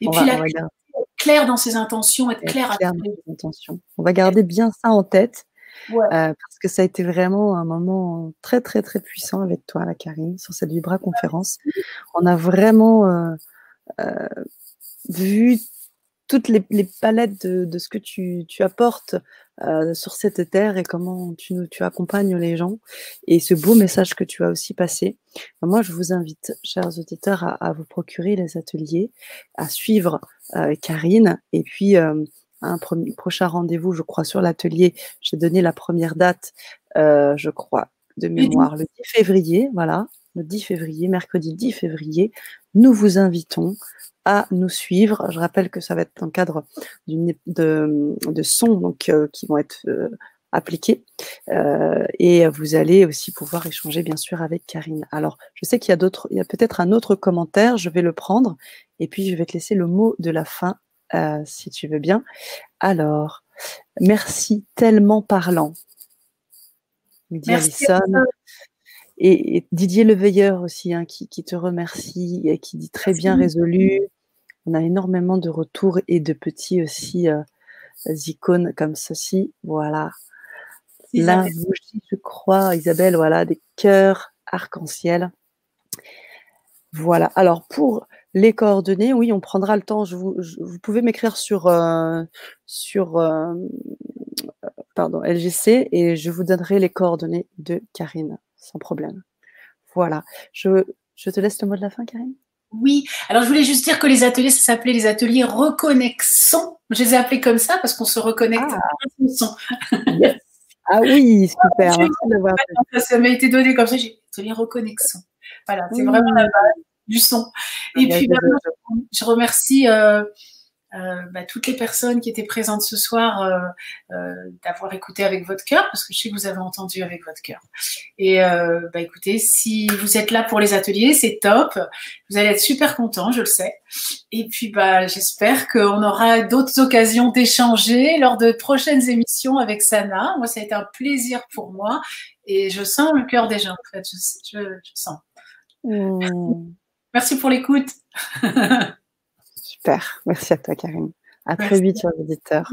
Et puis, la être clair dans ses intentions, être, clair, à dans ses intentions. On va garder bien ça en tête. Euh, parce que ça a été vraiment un moment très très très puissant avec toi, la Karine, sur cette Vibra conférence. On a vraiment euh, vu toutes les, palettes de, ce que tu, apportes euh, sur cette terre et comment tu, tu accompagnes les gens et ce beau message que tu as aussi passé. Moi, je vous invite, chers auditeurs, à, vous procurer les ateliers, à suivre euh, Karine et puis euh, un prochain rendez-vous, je crois, sur l'atelier. J'ai donné la première date, je crois, de mémoire, le 10 février, voilà, le 10 février, mercredi 10 février. Nous vous invitons à nous suivre. Je rappelle que ça va être dans le cadre de, de sons donc, euh, qui vont être euh, appliqués. Euh, et vous allez aussi pouvoir échanger, bien sûr, avec Karine. Alors, je sais qu'il y a d'autres, il y a peut-être un autre commentaire, je vais le prendre. Et puis, je vais te laisser le mot de la fin, si tu veux bien. Alors, merci tellement parlant. Merci et, Didier Leveilleur aussi, hein, qui, qui, te remercie et qui dit très bien résolu. On a énormément de retours et de petits aussi euh, icônes comme ceci. Voilà. Là, je crois, Isabelle, voilà, des cœurs arc-en-ciel. Voilà. Alors, pour les coordonnées, oui, on prendra le temps. Je vous, pouvez m'écrire sur, euh, sur euh, pardon, LGC et je vous donnerai les coordonnées de Karine, sans problème. Voilà. Je, je te laisse le mot de la fin, Karine? Oui, alors je voulais juste dire que les ateliers, ça s'appelait les ateliers reconnexion. Je les ai appelés comme ça parce qu'on se reconnecte ah. à son. Ah oui, super. ça m'a été donné comme ça, j'ai atelier reconnexion. Voilà, c'est vraiment la base du son. Et puis, bah, je remercie euh, bah, toutes les personnes qui étaient présentes ce soir euh, euh, d'avoir écouté avec votre cœur, parce que je sais que vous avez entendu avec votre cœur. Et bah, écoutez, si vous êtes là pour les ateliers, c'est top. Vous allez être super content, je le sais. Et puis bah, j'espère qu'on aura d'autres occasions d'échanger lors de prochaines émissions avec Sana. Moi, ça a été un plaisir pour moi et je sens le cœur des gens. En fait, je, je, sens. Mmh. Merci pour l'écoute. Merci à toi, Karine. À très vite, chers auditeurs.